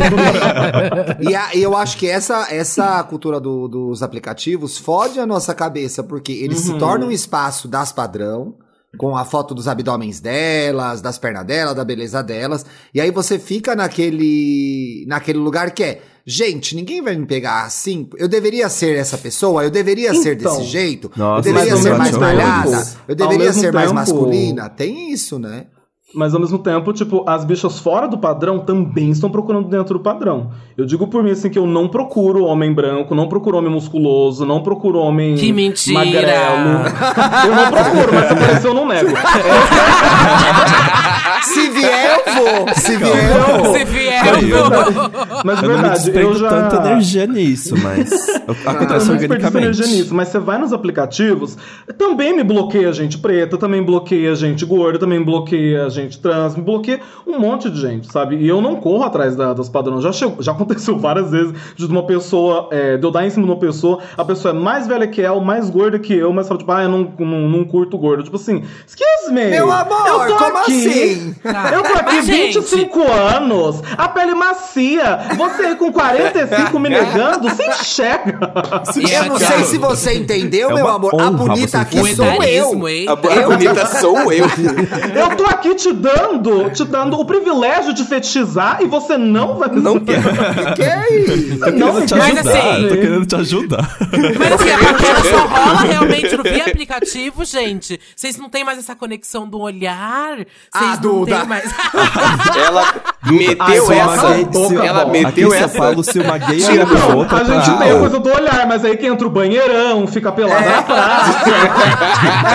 E a- eu acho que essa, essa cultura do- dos aplicativos fode a nossa cabeça, porque eles se tornam um espaço das padrão, com a foto dos abdômenes delas, das pernas delas, da beleza delas, e aí você fica naquele, naquele lugar que é. Gente, ninguém vai me pegar assim. Eu deveria ser essa pessoa, eu deveria ser Então. desse jeito, Nossa, eu deveria ser mais malhada, eu deveria ser mais tempo- masculina. Tem isso, né? Mas ao mesmo tempo, tipo, as bichas fora do padrão também estão procurando dentro do padrão. Eu digo por mim, assim, que eu não procuro homem branco, não procuro homem musculoso, não procuro homem Que mentira! magrelo. Eu não procuro, mas se aparecer eu não nego. Se vier, eu vou. Se vier, eu vou. Se vier, eu vou. Mas Eu não me verdade, eu já... tanta energia nisso, mas Eu acontece não desperdiço organicamente. energia nisso, mas você vai nos aplicativos, também me bloqueia gente preta, também bloqueia gente gorda, também bloqueia gente trans, me bloqueia um monte de gente, sabe? E eu não corro atrás da, das padrões. Já, chegou- já aconteceu várias vezes de uma pessoa, é, de eu dar em cima de uma pessoa, a pessoa é mais velha que ela, mais gorda que eu, mas fala, tipo, ah, eu não, não, não curto gordo. Tipo assim, excuse me! Meu amor, eu tô como aqui, assim? Eu tô aqui Mas, gente- 25 anos, a pele macia, você aí com 45 me negando, se enxerga. Eu não sei se você entendeu, É meu amor. A bonita você aqui sou eu. A, a bonita sou eu. Eu tô aqui te dando, te dando o privilégio de fetichizar e você não vai Não quero. Que é isso? Tô querendo te Mas ajudar, assim- tô querendo te ajudar. Mas assim, a paquera só rola realmente no via aplicativo, gente. Vocês não têm mais essa conexão do olhar. Vocês Ah, não Duda. têm mais. Ela meteu essa. boca, ela bom. Meteu essa. Paulo, se uma gay olha pra não, outra, A gente tem a coisa do olhar, mas aí que entra o banheirão, fica pelado na praça.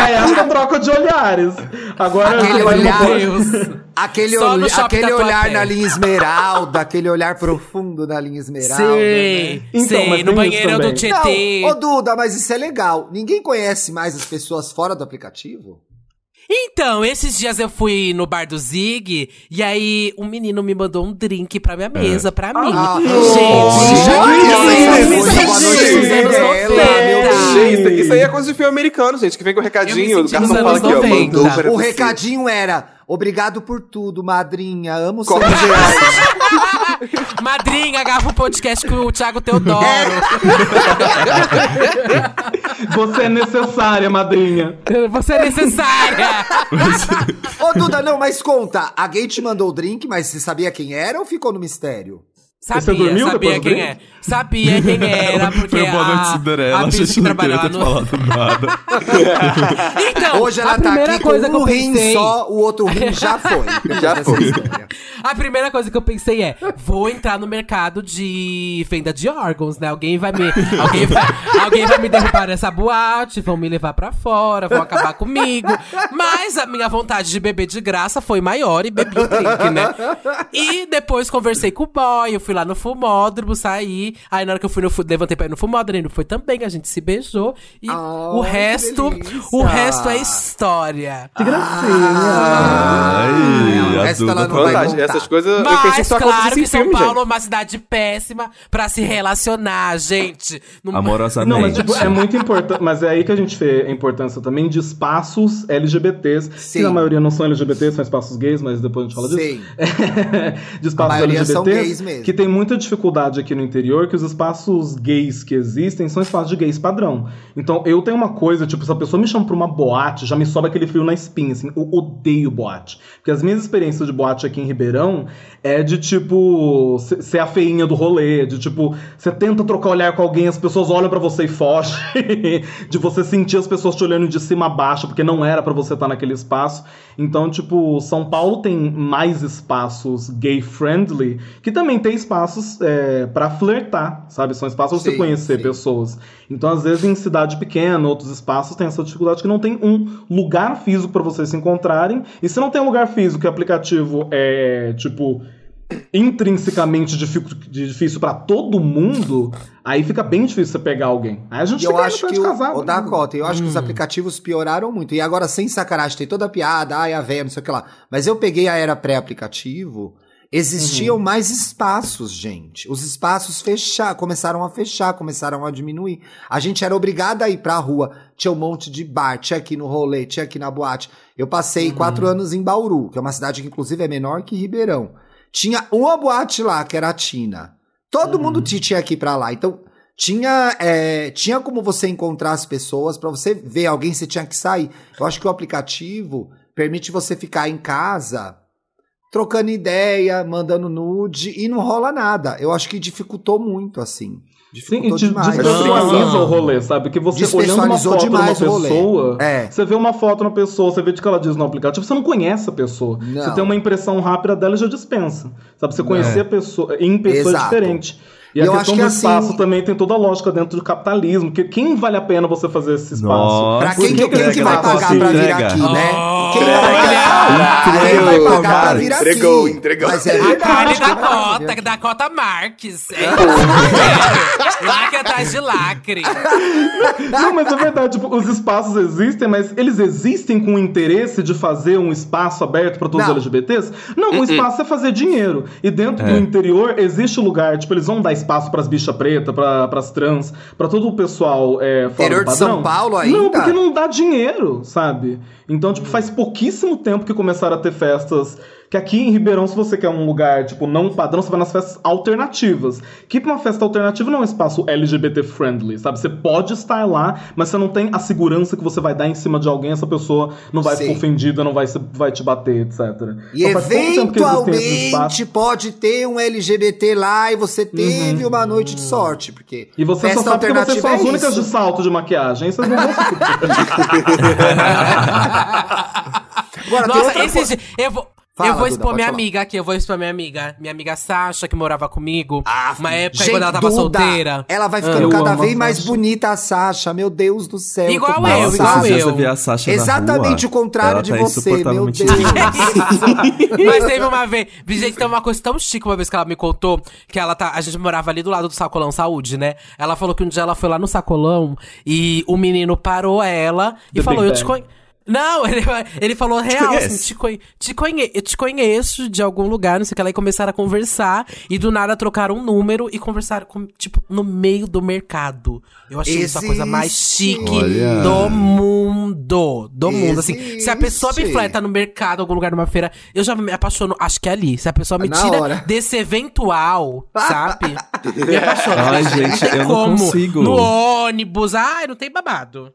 é essa troca de olhares. Agora Aquele vai no olhar- Deus. Aquele, shopping aquele olhar na linha esmeralda, aquele olhar profundo na linha esmeralda. Sei, né? Então, sei. mas No banheiro do. Tietê. Não, ô Duda, mas isso é legal. Ninguém conhece mais as pessoas fora do aplicativo? Então, esses dias eu fui no bar do Zig e aí um menino me mandou um drink pra minha mesa, pra mim. Ah, gente, gente, isso gente, é gente, gente, gente, anos dela, 90. meu Deus. Gente, isso aí é coisa de filme americano, gente, que vem com o Eu recadinho. O garçom fala aqui, ó. 90. Mandou pra O recadinho era: obrigado por tudo, madrinha. Amo de reais. Madrinha, grava o podcast com o Thiago Teodoro. Você é necessária, madrinha. Você é necessária! Ô, Duda, não, mas conta. A gay te mandou o drink, mas você sabia quem era ou ficou no mistério? Você Sabia, sabia quem drink? é. Sabia quem era, porque Foi boa noite, a, Cinderela. a bicha que trabalhava no... falado nada. Então, Hoje ela a tá primeira aqui coisa com um que eu rim pensei... só, o outro rim já foi. Já foi. A primeira coisa que eu pensei é: vou entrar no mercado de venda de órgãos, né? Alguém vai me. Alguém vai, alguém vai me derrubar nessa boate, vão me levar pra fora, vão acabar comigo. Mas a minha vontade de beber de graça foi maior e bebi o drink, né? E depois conversei com o boy, eu fui lá no fumódromo, saí. Aí na hora que eu fui no fu- levantei pra ir no fumódromo, ele foi também, a gente se beijou. E Oh, o resto, o resto é história. Que gracinha. Ai, a essa Duda ela não vai essas coisas eu pensei Mas só claro que São filme, Paulo é gente. uma cidade péssima pra se relacionar, gente. Não- Amorosamente. Não, mas tipo, é muito importante. Mas é aí que a gente vê a importância também de espaços LGBTs. Sim. Que na maioria não são LGBTs, são espaços gays, mas depois a gente fala disso. Sim. de espaços LGBTs, gays mesmo. Que tem muita dificuldade aqui no interior, que os espaços gays que existem são espaços de gays padrão. Então eu tenho uma coisa, tipo, se a pessoa me chama pra uma boate, já me sobe aquele frio na espinha, assim. Eu odeio boate. Porque as minhas experiências de boate aqui em Ribeirão é de tipo se- ser a feinha do rolê, de tipo, você tenta trocar olhar com alguém, as pessoas olham pra você e fogem, de você sentir as pessoas te olhando de cima a baixo, porque não era pra você estar naquele espaço. Então, tipo, São Paulo tem mais espaços gay friendly, que também tem espaços é, para flertar, sabe? São espaços pra você conhecer sim. pessoas. Então, às vezes, em cidade pequena, outros espaços tem essa dificuldade que não tem um lugar físico pra vocês se encontrarem. E se não tem um lugar físico e o aplicativo é, tipo, intrinsecamente difícil pra todo mundo, aí fica bem difícil você pegar alguém. Aí a gente eu fica acho que pra o, casado. o Dakota, eu acho que os aplicativos pioraram muito. E agora, sem sacanagem, tem toda a piada, ai, a véia, não sei o que lá. Mas eu peguei a era pré-aplicativo, existiam mais espaços, gente. Os espaços fechar, começaram a fechar, começaram a diminuir. A gente era obrigada a ir pra rua. Tinha um monte de bar, tinha aqui no rolê, tinha aqui na boate. Eu passei quatro anos em Bauru, que é uma cidade que inclusive é menor que Ribeirão. Tinha uma boate lá, que era a Tina. Todo mundo ti- tinha que ir pra lá. Então, tinha, é, tinha como você encontrar as pessoas, pra você ver alguém, você tinha que sair. Eu acho que o aplicativo permite você ficar em casa trocando ideia, mandando nude e não rola nada. Eu acho que dificultou muito, assim. Sim, Dificultou e te demais. despessoaliza Não. o rolê, sabe? Que você olhando uma foto de uma pessoa, É. você vê uma foto na pessoa, você vê o que ela diz no aplicativo, você não conhece a pessoa. Não. Você tem uma impressão rápida dela e já dispensa. Sabe? Você conhecer É. a pessoa em pessoa é Exato. diferente. E E a eu questão acho do que espaço assim- também tem toda a lógica dentro do capitalismo. Que quem vale a pena você fazer esse espaço? Nossa. Pra quem, que, que quem que vai ela pagar assim, pra vir aqui, né? Oh, Quem vai pagar? Quem vai Entregou, pagar pra vir aqui? Entregou, entregou. Mas é A carne da pra cota, da cota Marques. É. Lacre atrás de lacre. Não, mas é verdade, tipo, os espaços existem, mas eles existem com o interesse de fazer um espaço aberto para todos Não. os LGBTs? Não, o espaço é fazer dinheiro. E dentro É. do interior existe lugar, tipo, eles vão dar espaço pras bichas pretas, pra, pras trans, pra todo o pessoal é, fora Interior do de São padrão. Paulo ainda? Não, porque não dá dinheiro, sabe? Então, tipo, faz pouquíssimo tempo que começaram a ter festas. Que aqui em Ribeirão, se você quer um lugar, tipo, não padrão, você vai nas festas alternativas. Que pra uma festa alternativa não é um espaço LGBT friendly, sabe? Você pode estar lá, mas você não tem a segurança que você vai dar em cima de alguém, essa pessoa não vai Sim. ficar ofendida, não vai, vai te bater, etc. E Então, eventualmente pode ter um LGBT lá e você teve uma noite de sorte, porque E você festa só sabe que vocês alternativa são as é únicas isso. de salto de maquiagem. Vocês não vão se Agora, Nossa, esses eu vou. Fala, eu vou Duda, expor minha falar. amiga aqui, eu vou expor minha amiga. Minha amiga Sasha, que morava comigo. Ah, uma época gente, quando ela tava Duda, solteira. Ela vai Eu ficando cada amo a vez mais Sasha. bonita, a Sasha. Meu Deus do céu. Igual eu, igual dias eu. eu vi a Sasha Exatamente rua, o contrário de tá você, meu Deus. Mas teve uma vez. Gente, tem uma coisa tão chique uma vez que ela me contou que ela tá. A gente morava ali do lado do Sacolão Saúde, né? Ela falou que um dia ela foi lá no Sacolão e o menino parou ela e The falou: Big Eu te conheço. Não, ele, ele falou real, conhece? assim, te, conhe- te conhe- eu te conheço de algum lugar, não sei o que lá, e começaram a conversar, e do nada trocaram um número e conversaram, com, tipo, no meio do mercado. Eu achei isso a coisa mais chique Olha. do mundo. Do mundo, assim. Se a pessoa me Existe. fleta no mercado, algum lugar, numa feira, eu já me apaixono, acho que é ali. Se a pessoa me Na tira hora. desse eventual, sabe? me apaixono. Ai, gente, eu não consigo. No ônibus, ai, não tem babado.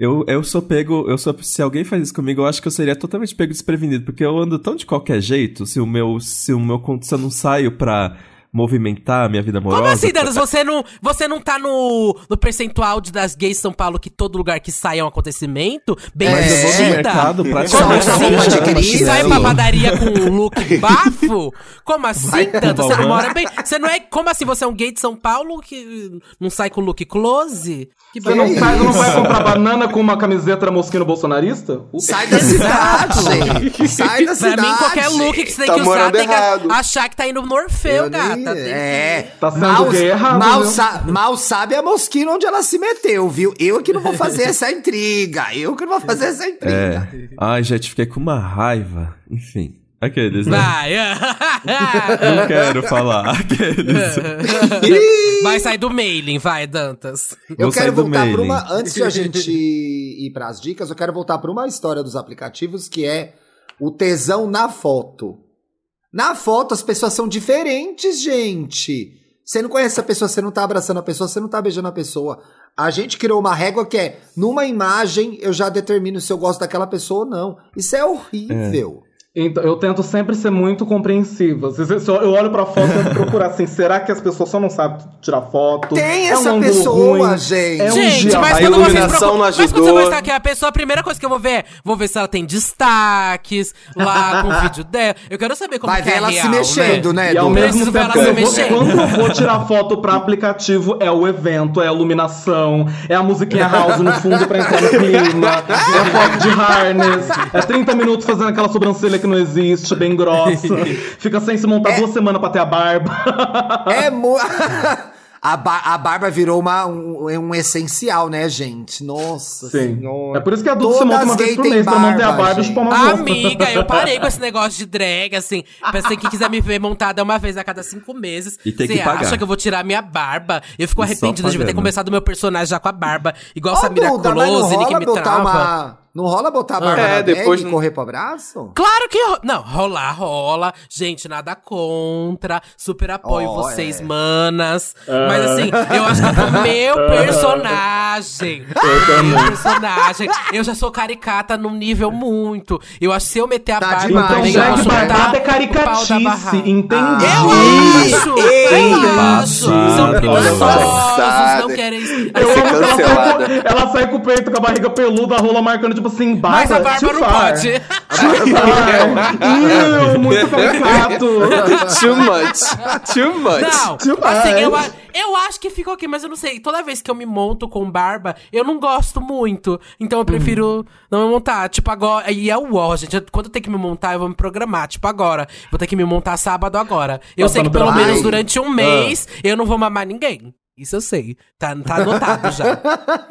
Eu, eu sou pego, eu sou, se alguém faz isso comigo, eu acho que eu seria totalmente pego desprevenido, porque eu ando tão de qualquer jeito, se o meu, se o meu, se eu não saio pra movimentar a minha vida amorosa. Como assim, pra- Danos? Você não, você não tá no, no percentual de, das gays de São Paulo que todo lugar que sai é um acontecimento? Bem Mas eu vou no mercado Como praticamente Só assim? Cristo. Sai pra padaria com um look bafo? Como assim, tanto? Você não mora bem. Você não é. Como assim? Você é um gay de São Paulo que não sai com look close? Que Você não, sai, não vai comprar banana com uma camiseta da mosquino bolsonarista? Uh, Sai da cidade. Sai da Pra cidade. mim, qualquer look que você tem Tá que usar tem que errado. achar que tá indo no Orfeu, Eu gata. Que- É. Tá sendo mal, gay errado, mal, sa- mal sabe a mosquina onde ela se meteu, viu? Eu que não vou fazer essa intriga. Eu que não vou fazer essa intriga. É. Ai, gente, fiquei com uma raiva. Enfim. Aqueles, né? Vai. Não quero falar. Aqueles. vai sair do mailing, vai, Dantas. Eu Vou quero voltar para uma. Antes de a gente ir para as dicas, eu quero voltar para uma história dos aplicativos que é o tesão na foto. Na foto, as pessoas são diferentes, gente. Você não conhece a pessoa, você não tá abraçando a pessoa, você não tá beijando a pessoa. A gente criou uma régua que é, numa imagem, eu já determino se eu gosto daquela pessoa ou não. Isso é horrível. Então, eu tento sempre ser muito compreensiva. Às vezes eu eu olho pra foto e tento procurar assim, será que as pessoas só não sabem tirar foto? Tem É um essa ângulo pessoa, ruim? gente. É um Gente, dia- mas A quando vocês procuram, mas quando você vai estar aqui, a pessoa, a primeira coisa que eu vou ver, é, vou ver se ela tem destaques lá com o vídeo dela. Eu quero saber como Vai que ver é ela real, se mexendo, né? E ao mesmo Preciso ver tempo, ela se eu vou- mexendo. quando eu vou tirar foto pra aplicativo, é o evento, é a iluminação, é a musiquinha house no fundo pra entrar no clima, é a foto de harness, é 30 minutos fazendo aquela sobrancelha que não existe, bem grossa. Fica sem se montar duas semanas pra ter a barba. É mu... a, ba- a barba virou uma, um, um essencial, né, gente? Nossa Sim. senhora. É por isso que a adulto se monta uma vez por mês pra manter a barba, barba e chupar uma. Amiga, eu parei com esse negócio de drag, assim. Pra você que quiser me ver montada uma vez a cada cinco meses. E tem Você que pagar. acha que eu vou tirar minha barba? Eu fico E arrependida de ter começado meu personagem já com a barba. Igual Ô, Samira Duda, Close, Nick rola me trava. uma... Não rola botar a barba É, na depois depois não- e correr pro braço? Claro que ro- não, rolar, rola. Gente, nada contra. Super apoio Ó, vocês, é. manas. Mas assim, eu acho que o meu personagem. Eu meu personagem. Eu já sou caricata num nível muito. Eu acho que se eu meter a Tá barba demais, Então, também, já eu vou drag soltar é caricatice, entendi. Eu acho! ei, eu acho! São preguiçosos, não querem. Eu amo que ela sai, com, ela sai com o peito com a barriga peluda, a rola marcando, tipo assim, barba. Mas a barba não far. pode. Too far. Ih, muito caricato. Too much. Too much. Não, Too assim, much. eu, a- eu acho que ficou ok, mas eu não sei. Toda vez que eu me monto com barba, eu não gosto muito. Então eu prefiro não me montar. Tipo, agora. E é o ó, gente. eu- Quando eu tenho que me montar, eu vou me programar. Tipo, agora. Vou ter que me montar sábado agora. Eu sei que pelo menos durante um mês eu não vou mamar ninguém. Isso eu sei. Tá, tá anotado já.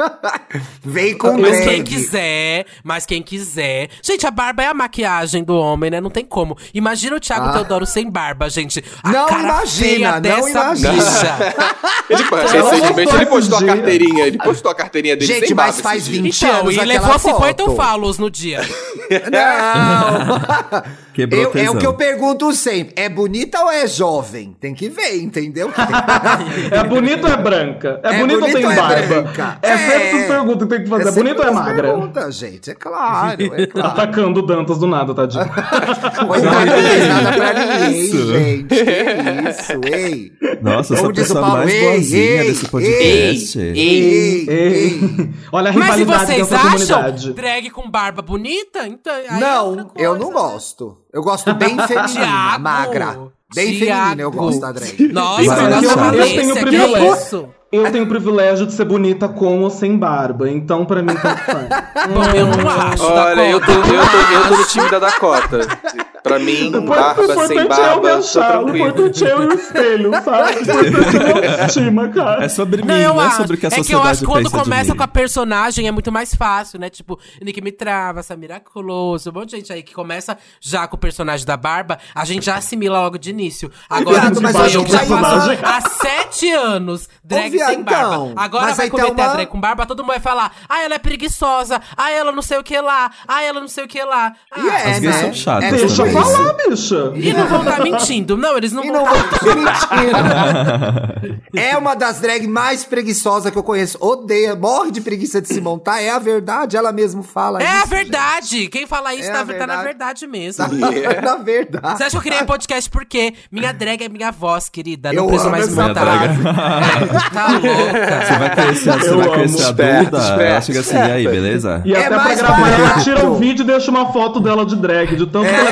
Vem com Mas quem drag. quiser, mas quem quiser. Gente, a barba é a maquiagem do homem, né? Não tem como. Imagina o Thiago Ah. Teodoro sem barba, gente. A Não cara imagina, não dessa imagina. bicha. Ele, recentemente ele postou a carteirinha. Ele postou a carteirinha dele Gente, sem mas barba faz esses dias. 20 Então, anos e aquela levou 50 foto. falos no dia. Não! Quebrou Eu- é o que eu pergunto sempre. É bonita ou é jovem? Tem que ver, entendeu? É bonito ou é branca? É, É bonito ou bonito tem ou é barba? branca? É, sempre É. essas perguntas que tem que fazer. É bonito ou é magra? perguntas, gente. É claro, é claro. Atacando o Dantas do nada, tadinho. Coitado, não fez nada pra ninguém, Isso. gente. Que isso, ei. Nossa, Como a diz o pessoa Paulo, mais ei, boazinha ei, desse podcast. Ei, ei, ei. Ei. Olha a Mas e rivalidade vocês dessa acham comunidade. drag com barba bonita? Então, aí é Não, coisa, eu não né? gosto. Eu gosto bem feminina, magra. Bem Thiago. feminina eu gosto da drag. Nossa, Mas nossa eu- tenho que privilégio. isso? Eu tenho o privilégio de ser bonita com ou sem barba, então pra mim tanto faz. Bom, eu não acho. Olha, eu tô, eu, tô, eu tô no time da Dakota. Pra mim, O barba sem importante é eu barba, me tô achar, o tranquilo. importante é eu e o espelho, sabe? O importante é a minha autoestima, cara. É sobre Não, mim, eu não é acho. sobre o que a é que eu sociedade acho que quando pensa começa com a personagem é muito mais fácil, né? Tipo, Nick Mitrava, Samira Colosso, um monte de gente aí que começa já com o personagem da Barba, a gente já assimila logo de início. Agora, Viado, mas tipo, hoje eu já faço há sete anos drag viado, sem barba. então, Agora mas vai cometer a uma- drag com barba, todo mundo vai falar, ah, ela é preguiçosa, ah, ela não sei o que lá, ah, ela não sei o que lá. Ah, E é, As gays né? são chatas É Também. falar, bicha. E não vão estar mentindo. Não, eles não E vão não estar vou mentira. É uma das drag mais preguiçosas que eu conheço. Odeia, morre de preguiça de se montar. É a verdade, ela mesmo fala É isso. a verdade! Quem fala isso É tá, a tá na verdade. verdade mesmo. gente. Na verdade. Você acha que eu criei podcast por quê? Minha drag é minha voz, querida. Não Eu preciso mais essa montar. É, tá louca. Você vai conhecer, você Eu vai amo. conhecer a Esperto, Duda, ela chega assim, e aí, beleza? E É até pra gravar, ela tira o vídeo e deixa uma foto dela de drag, de tanto que ela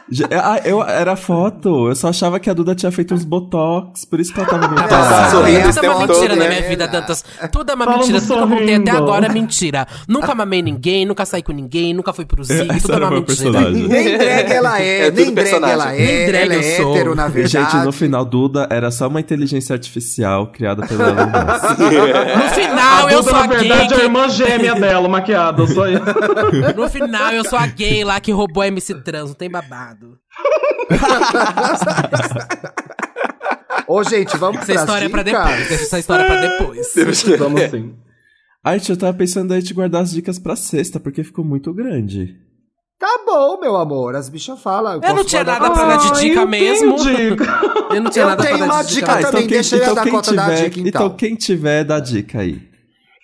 ah, eu, era foto, eu só achava que a Duda tinha feito uns botox, por isso que ela tava muito Ah, parada. sorrindo Tudo é uma mentira todo, na né? minha vida, Dantas. Tudo é uma Falando mentira. Tudo que eu contei até agora é mentira. Nunca mamei ninguém, nunca saí com ninguém, nunca fui pro Zig. Essa Tudo é uma o meu mentira. personagem. Nem drag ela é, É nem drag ela é. Nem drag ela eu é sou. hétero, na verdade. gente, no final, Duda era só uma inteligência artificial criada pelo Elon Musk. No final, eu sou a na gay. verdade, é a que- irmã gêmea dela, maquiada. Só isso. No final, eu sou a gay lá que roubou a MC Trans. Não tem babado. Ô, gente, vamos Essa pras história é pra depois. Deixa essa história pra depois. Vamos sim. Ai, tia, eu tava pensando aí de guardar as dicas pra sexta, porque ficou muito grande. Tá bom, meu amor. As bichas falam. Eu não posso tinha nada pra dar de dica eu tenho mesmo. dica. Eu não tinha Eu nada tenho pra dar uma de dica dica. também. deixa eu e a Dakota dar a dica, então. então quem tiver, dá dica aí.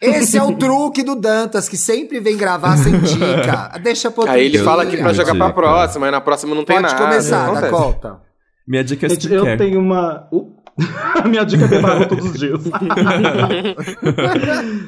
Esse é o truque do Dantas, que sempre vem gravar sem dica. Deixa outro Aí ele fala aqui pra Dica. jogar pra próxima, e na próxima não tem Pode nada. começar, Acontece. Dakota. Minha dica é Gente, eu skincare. tenho uma. Uh. A minha dica é beber água todos os dias.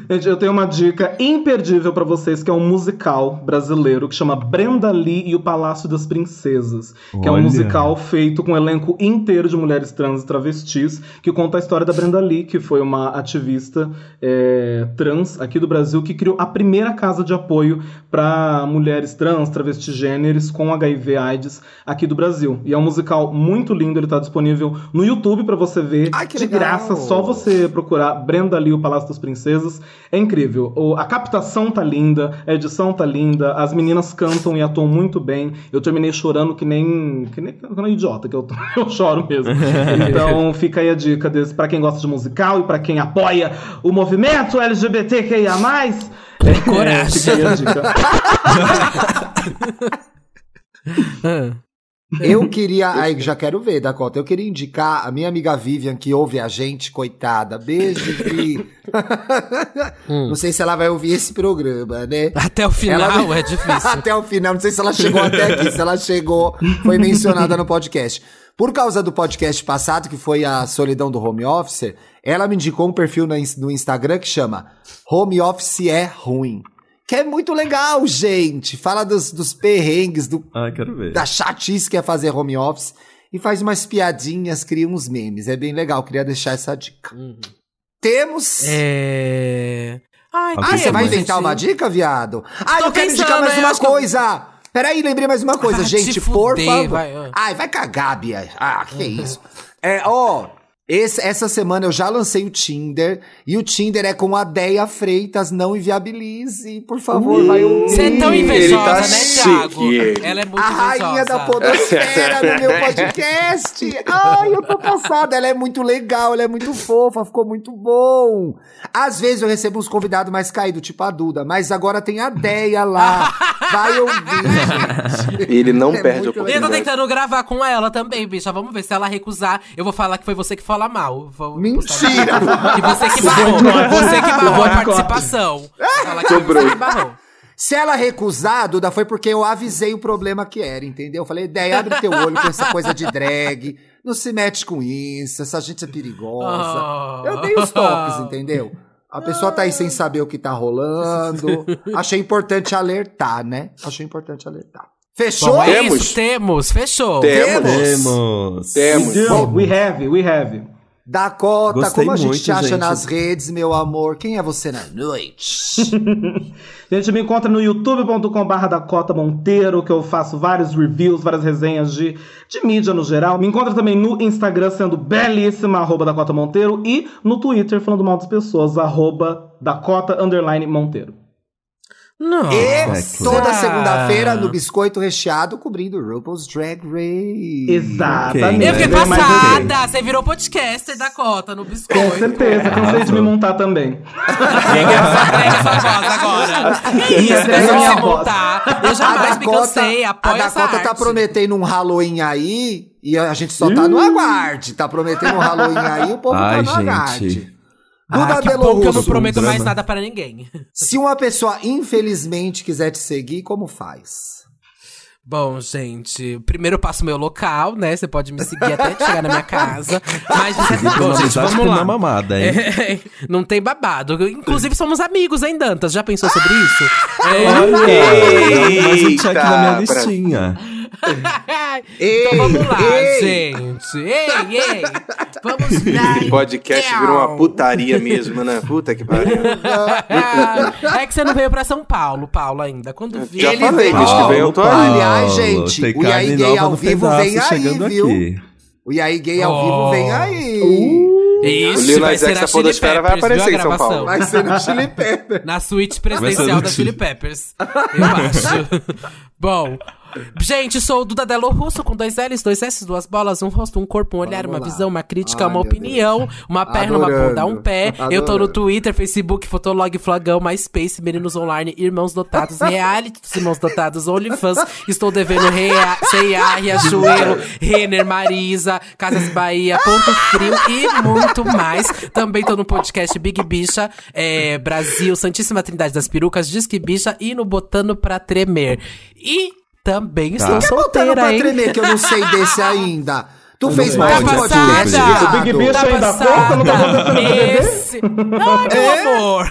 Gente, eu tenho uma dica imperdível pra vocês, que é um musical brasileiro que chama Brenda Lee e o Palácio das Princesas. Que é um Olha. musical feito com um elenco inteiro de mulheres trans e travestis, que conta a história da Brenda Lee, que foi uma ativista é, trans aqui do Brasil, que criou a primeira casa de apoio para mulheres trans, travestis gêneros com HIV AIDS aqui do Brasil. E é um musical muito lindo, ele tá disponível no YouTube pra você ver Ai, que de legal. graça, só você procurar Brenda Lee, o Palácio das Princesas. É incrível. O- a captação tá linda, a edição tá linda, as meninas cantam e atuam muito bem. Eu terminei chorando que nem que nem, que nem idiota que eu, eu choro mesmo. Então fica aí a dica desse para quem gosta de musical e pra quem apoia o movimento LGBTQIA+. É, coragem. fica aí a dica. Eu queria. Ai, já quero ver, Dakota. Eu queria indicar a minha amiga Vivian, que ouve a gente, coitada. Beijo, Vi. Não sei se ela vai ouvir esse programa, né? Até o final Ela- é difícil. até o final. Não sei se ela chegou até aqui. Se ela chegou, foi mencionada no podcast. Por causa do podcast passado, que foi a solidão do home office, ela me indicou um perfil no Instagram que chama Home Office é Ruim. Que é muito legal, gente. Fala dos, dos perrengues, do, Ai, quero ver. da chatice que é fazer home office. E faz umas piadinhas, cria uns memes. É bem legal, queria deixar essa dica. Temos. É. Ai, Ah, Ah, você vai inventar gente. uma dica, viado? Ah, Tô eu quero indicar pensando, mais é, uma acho coisa. Peraí, lembrei mais uma coisa, Ah, gente, te por favor. vai, ah. Ai, vai cagar, Bia. Ah, que isso. É, ó, esse- essa semana eu já lancei o Tinder. E o Tinder é com a Deia Freitas, não inviabilize. Por favor, vai ouvir. Você é tão Ele invejosa, tá né, Thiago? chique. Ela é muito A rainha da podosfera no meu podcast. Ai, eu tô passada. Ela é muito legal, ela é muito fofa, ficou muito bom. Às vezes eu recebo uns convidados mais caídos, tipo a Duda, mas agora tem a Deia lá. Vai ouvir, gente. Ele não É perde muito Eu tô tentando gravar com ela também, bicha. Vamos ver se ela recusar. Eu vou falar que foi você que fala mal. Vou Mentira! Que você que barrou. Você que barrou a participação. Falar que você que barrou. Se ela recusar, Duda, foi porque eu avisei o problema que era, entendeu? Eu falei, Deia, abre teu olho com essa coisa de drag. Não se mete com isso, essa gente é perigosa. Ah. Eu dei os toques, entendeu? A pessoa tá aí sem saber o que tá rolando. Achei importante alertar, né? Achei importante alertar. Fechou? Bom, é Temos. isso, temos. Fechou. Temos. Temos. Temos. We have, we have. Dakota, Gostei como a gente muito, te acha gente. nas redes, meu amor? Quem é você na noite? A gente me encontra no youtube.com.br Dakota Monteiro, que eu faço vários reviews, várias resenhas de, de mídia no geral. Me encontra também no Instagram, sendo belíssima, arroba Dakota Monteiro, e no Twitter, falando mal das pessoas, arroba Dakota Underline Monteiro. Não. E Exactly. toda segunda-feira no Biscoito Recheado, cobrindo RuPaul's Drag Race. Exatamente. Eu fiquei passada. Você virou podcaster da cota no biscoito. Com certeza, cansei de me montar também. Entrega sua voz agora. Que isso, Entrega é se voz. montar. Eu jamais me cansei, a apoio essa Dakota tá prometendo um Halloween aí e a gente só tá no aguarde. Tá prometendo um Halloween aí, o povo Ai, tá no gente. aguarde. Ah, Duda que Delo bom que eu não prometo drama. mais nada para ninguém. Se uma pessoa infelizmente quiser te seguir, como faz? Bom, gente, primeiro eu passo meu local, né? Você pode me seguir até chegar na minha casa. Mas, bom, gente, Amizade vamos na lá. mamada, hein? É, não tem babado. Inclusive, somos amigos, hein, Dantas? Já pensou sobre isso? É. Olha, mais um check Eita, na minha pra- então vamos lá, ei. gente. Ei, ei. Vamos lá. Esse podcast virou uma putaria mesmo, né? Puta que pariu. É que você não veio pra São Paulo, Paulo, ainda. Quando vi. Já Ele falei, veio- que vem eu tô aí. Aliás, gente, tem o Yai Gay ao vivo vem aí, chegando viu? aqui. O Yai Gay ao Oh. vivo vem aí. Isso, O Lil vai Nas ser X na da Podosfera vai Peppers, aparecer em São gravação? Paulo. Vai ser no Chili Pepper. Na suíte presidencial da. Chili Peppers. Eu acho. Bom. Gente, sou o Duda Delo Russo com dois L's, dois S, duas bolas, um rosto, um corpo, um olhar, Vamos uma lá. visão, uma crítica, Ai, uma opinião, uma perna, uma bunda, um Adorando. pé. Eu tô no Adorando. Twitter, Facebook, Fotolog, Flagão, MySpace, Meninos Online, Irmãos Dotados, Reality dos Irmãos Dotados, OnlyFans. Estou devendo Rea, C&A, Riachuelo, Renner, Marisa, Casas Bahia, Ponto Frio e muito mais. Também tô no podcast Big Bicha, é, Brasil, Santíssima Trindade das Perucas, Disque Bicha e no Botando Pra Tremer. E também estou Tá. Botando solteira, pra hein? tremer, que eu não sei desse ainda. Tu fez não mais pode, de é podcast? O Big Bicho Tá ainda conta? Não tá. BBB? Esse... Ai, meu É? amor.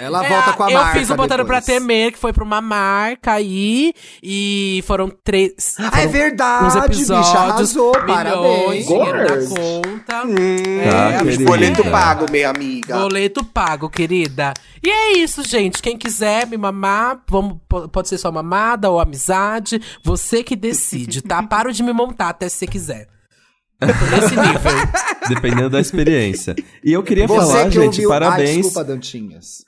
Ela É, volta com a eu marca fiz o Botando pra depois. Temer, que foi pra uma marca aí. E foram três. Ah, é verdade, uns episódios, bicha, arrasou, milhões, parabéns. dinheiro conta. Tá, é, querida. Boleto pago, minha amiga. Boleto pago, querida. E é isso, gente. Quem quiser me mamar, vamos, po- pode ser só mamada ou amizade. Você que decide, tá? Paro de me montar até se você quiser. Eu tô nesse nível. Dependendo da experiência. E eu queria Você falar, que gente, ouviu... Ai, parabéns. desculpa, Dantinhas.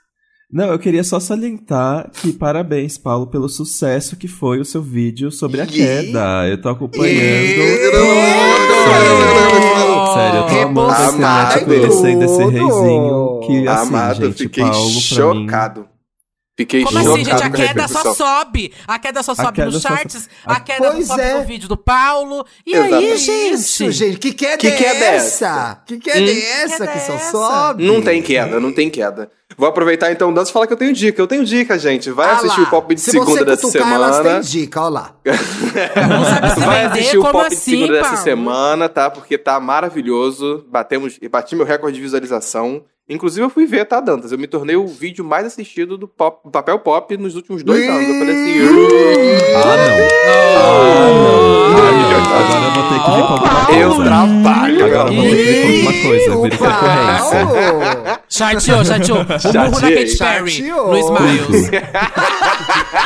Não, eu queria só salientar que parabéns, Paulo, pelo sucesso que foi o seu vídeo sobre a queda. Eu tô acompanhando. Yeah. Sério, eu tô amando net conhecendo desse reizinho. Que, assim, Amado, gente, fiquei Paulo, pra mim... Fiquei Como assim, gente? A queda só sobe. A queda só sobe queda nos só charts. A queda Pois sobe é. no vídeo do Paulo. E aí, Exatamente. gente? Isso, gente. Que queda Que é queda é essa? Que queda é essa queda que é só essa? sobe? Não tem queda, não tem queda. Vou aproveitar então o Dantas e falar que eu tenho dica. Eu tenho dica, gente. Vai Ah assistir lá. o Pop de Se segunda você dessa cutucar, elas têm semana. dica, ó lá. Não sabe se Vai vender? assistir o Pop de assim, segunda dessa Paulo? semana, tá? Porque tá maravilhoso. Batemos, bati meu recorde de visualização. Inclusive, eu fui ver, tá, Dantas? Eu me tornei o vídeo mais assistido do pop, do papel pop nos últimos dois anos. Eu falei assim. "Uh, Ah, não. Ah, não. Ai, agora eu vou ter que vir com alguma coisa. Eu trabalho, Agora eu vou ter que vir com alguma coisa, concorrência. Paulo. Chateou, chateou. O burro da. Katy Perry. No Smiles.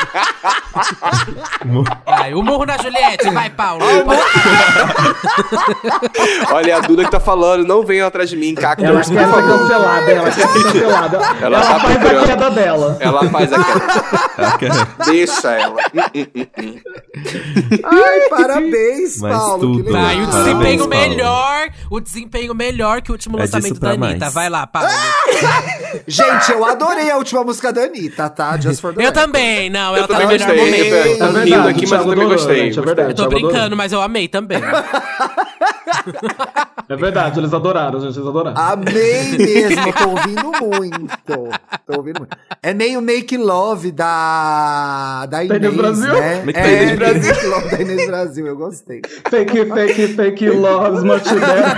Vai, o murro na Juliette. Vai, Paulo. Olha, a Duda que tá falando, não venham atrás de mim, Ela Cactus, quer ser favor. cancelada, ela quer ser cancelada. Ela, tá faz procurando. a queda dela. Ela faz a queda. Ela Deixa ela. Ai, parabéns, Mas Paulo. tudo. Que legal. Vai, o Parabéns, desempenho Paulo. melhor. O desempenho melhor que o último É lançamento da Anitta. mais. Vai lá, Paulo. Gente, eu adorei a última música da Anitta, tá? Just for the Eu record. também, não, ela tá também gostei. Eu tô rindo aqui, mas eu também gostei. é. Eu tô brincando, mas eu amei também. É verdade, eles adoraram, gente, eles adoraram. Amei mesmo, tô ouvindo muito. Tô ouvindo muito. É meio Make Love da, da Inês, Inês Brasil? né? Make é, Inês Brasil. Make Love da Inês Brasil, eu gostei. Fake, fake, fake loves much better.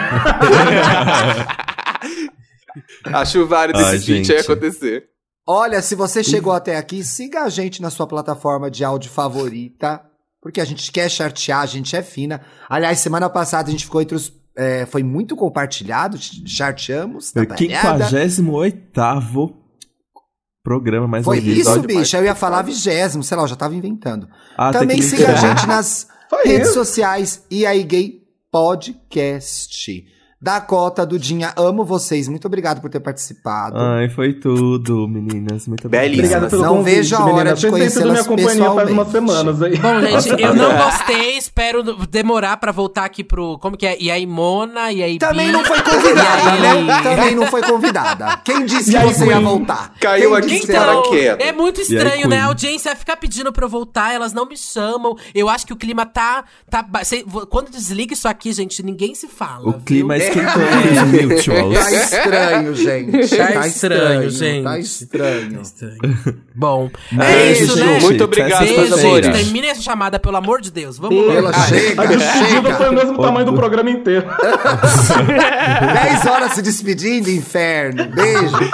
Acho válido Ai, esse feat aí acontecer. Olha, se você chegou até aqui, siga a gente na sua plataforma de áudio favorita, porque a gente quer chartear, a gente é fina. Aliás, semana passada a gente ficou entre os é, foi muito compartilhado, charteamos. Na o palhada. 58 programa mais Foi ouvido. isso, bicho. Eu ia falar vigésimo, sei lá, eu já tava inventando. Ah, Também siga a gente nas Foi redes isso. sociais e aí Gay Podcast. Dakota, Dudinha, amo vocês. Muito obrigado por ter participado. Ai, foi tudo, meninas. Muito Belíssimo. obrigado. Pelo Não convite, vejo a hora menina. de sido minha conhecê-las companhia faz umas semanas aí. Bom, gente, eu não gostei, espero demorar pra voltar aqui pro. Como que é? E aí, Mona, e aí. Também Bi. não foi convidada, né? Também não foi convidada. Quem disse que você ia voltar? Caiu Quem aqui quieto. É muito E aí, estranho, né? A audiência fica pedindo pra eu voltar, elas não me chamam. Eu acho que o clima tá. tá quando desliga isso aqui, gente, ninguém se fala. O clima os mutuals. Tá estranho, gente. Tá estranho, gente. Tá estranho. Estranho. Bom, é Beijo, isso, né? gente. Muito obrigado, Beijo, meus Beijo, amores. gente. Terminem essa chamada, pelo amor de Deus. Vamos Beijo. Ela lá. chega, A despedida foi o mesmo tamanho do programa inteiro. 10 horas se despedindo, inferno. Beijo.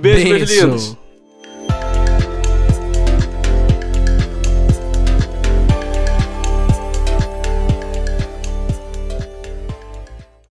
Beijo, meus lindos.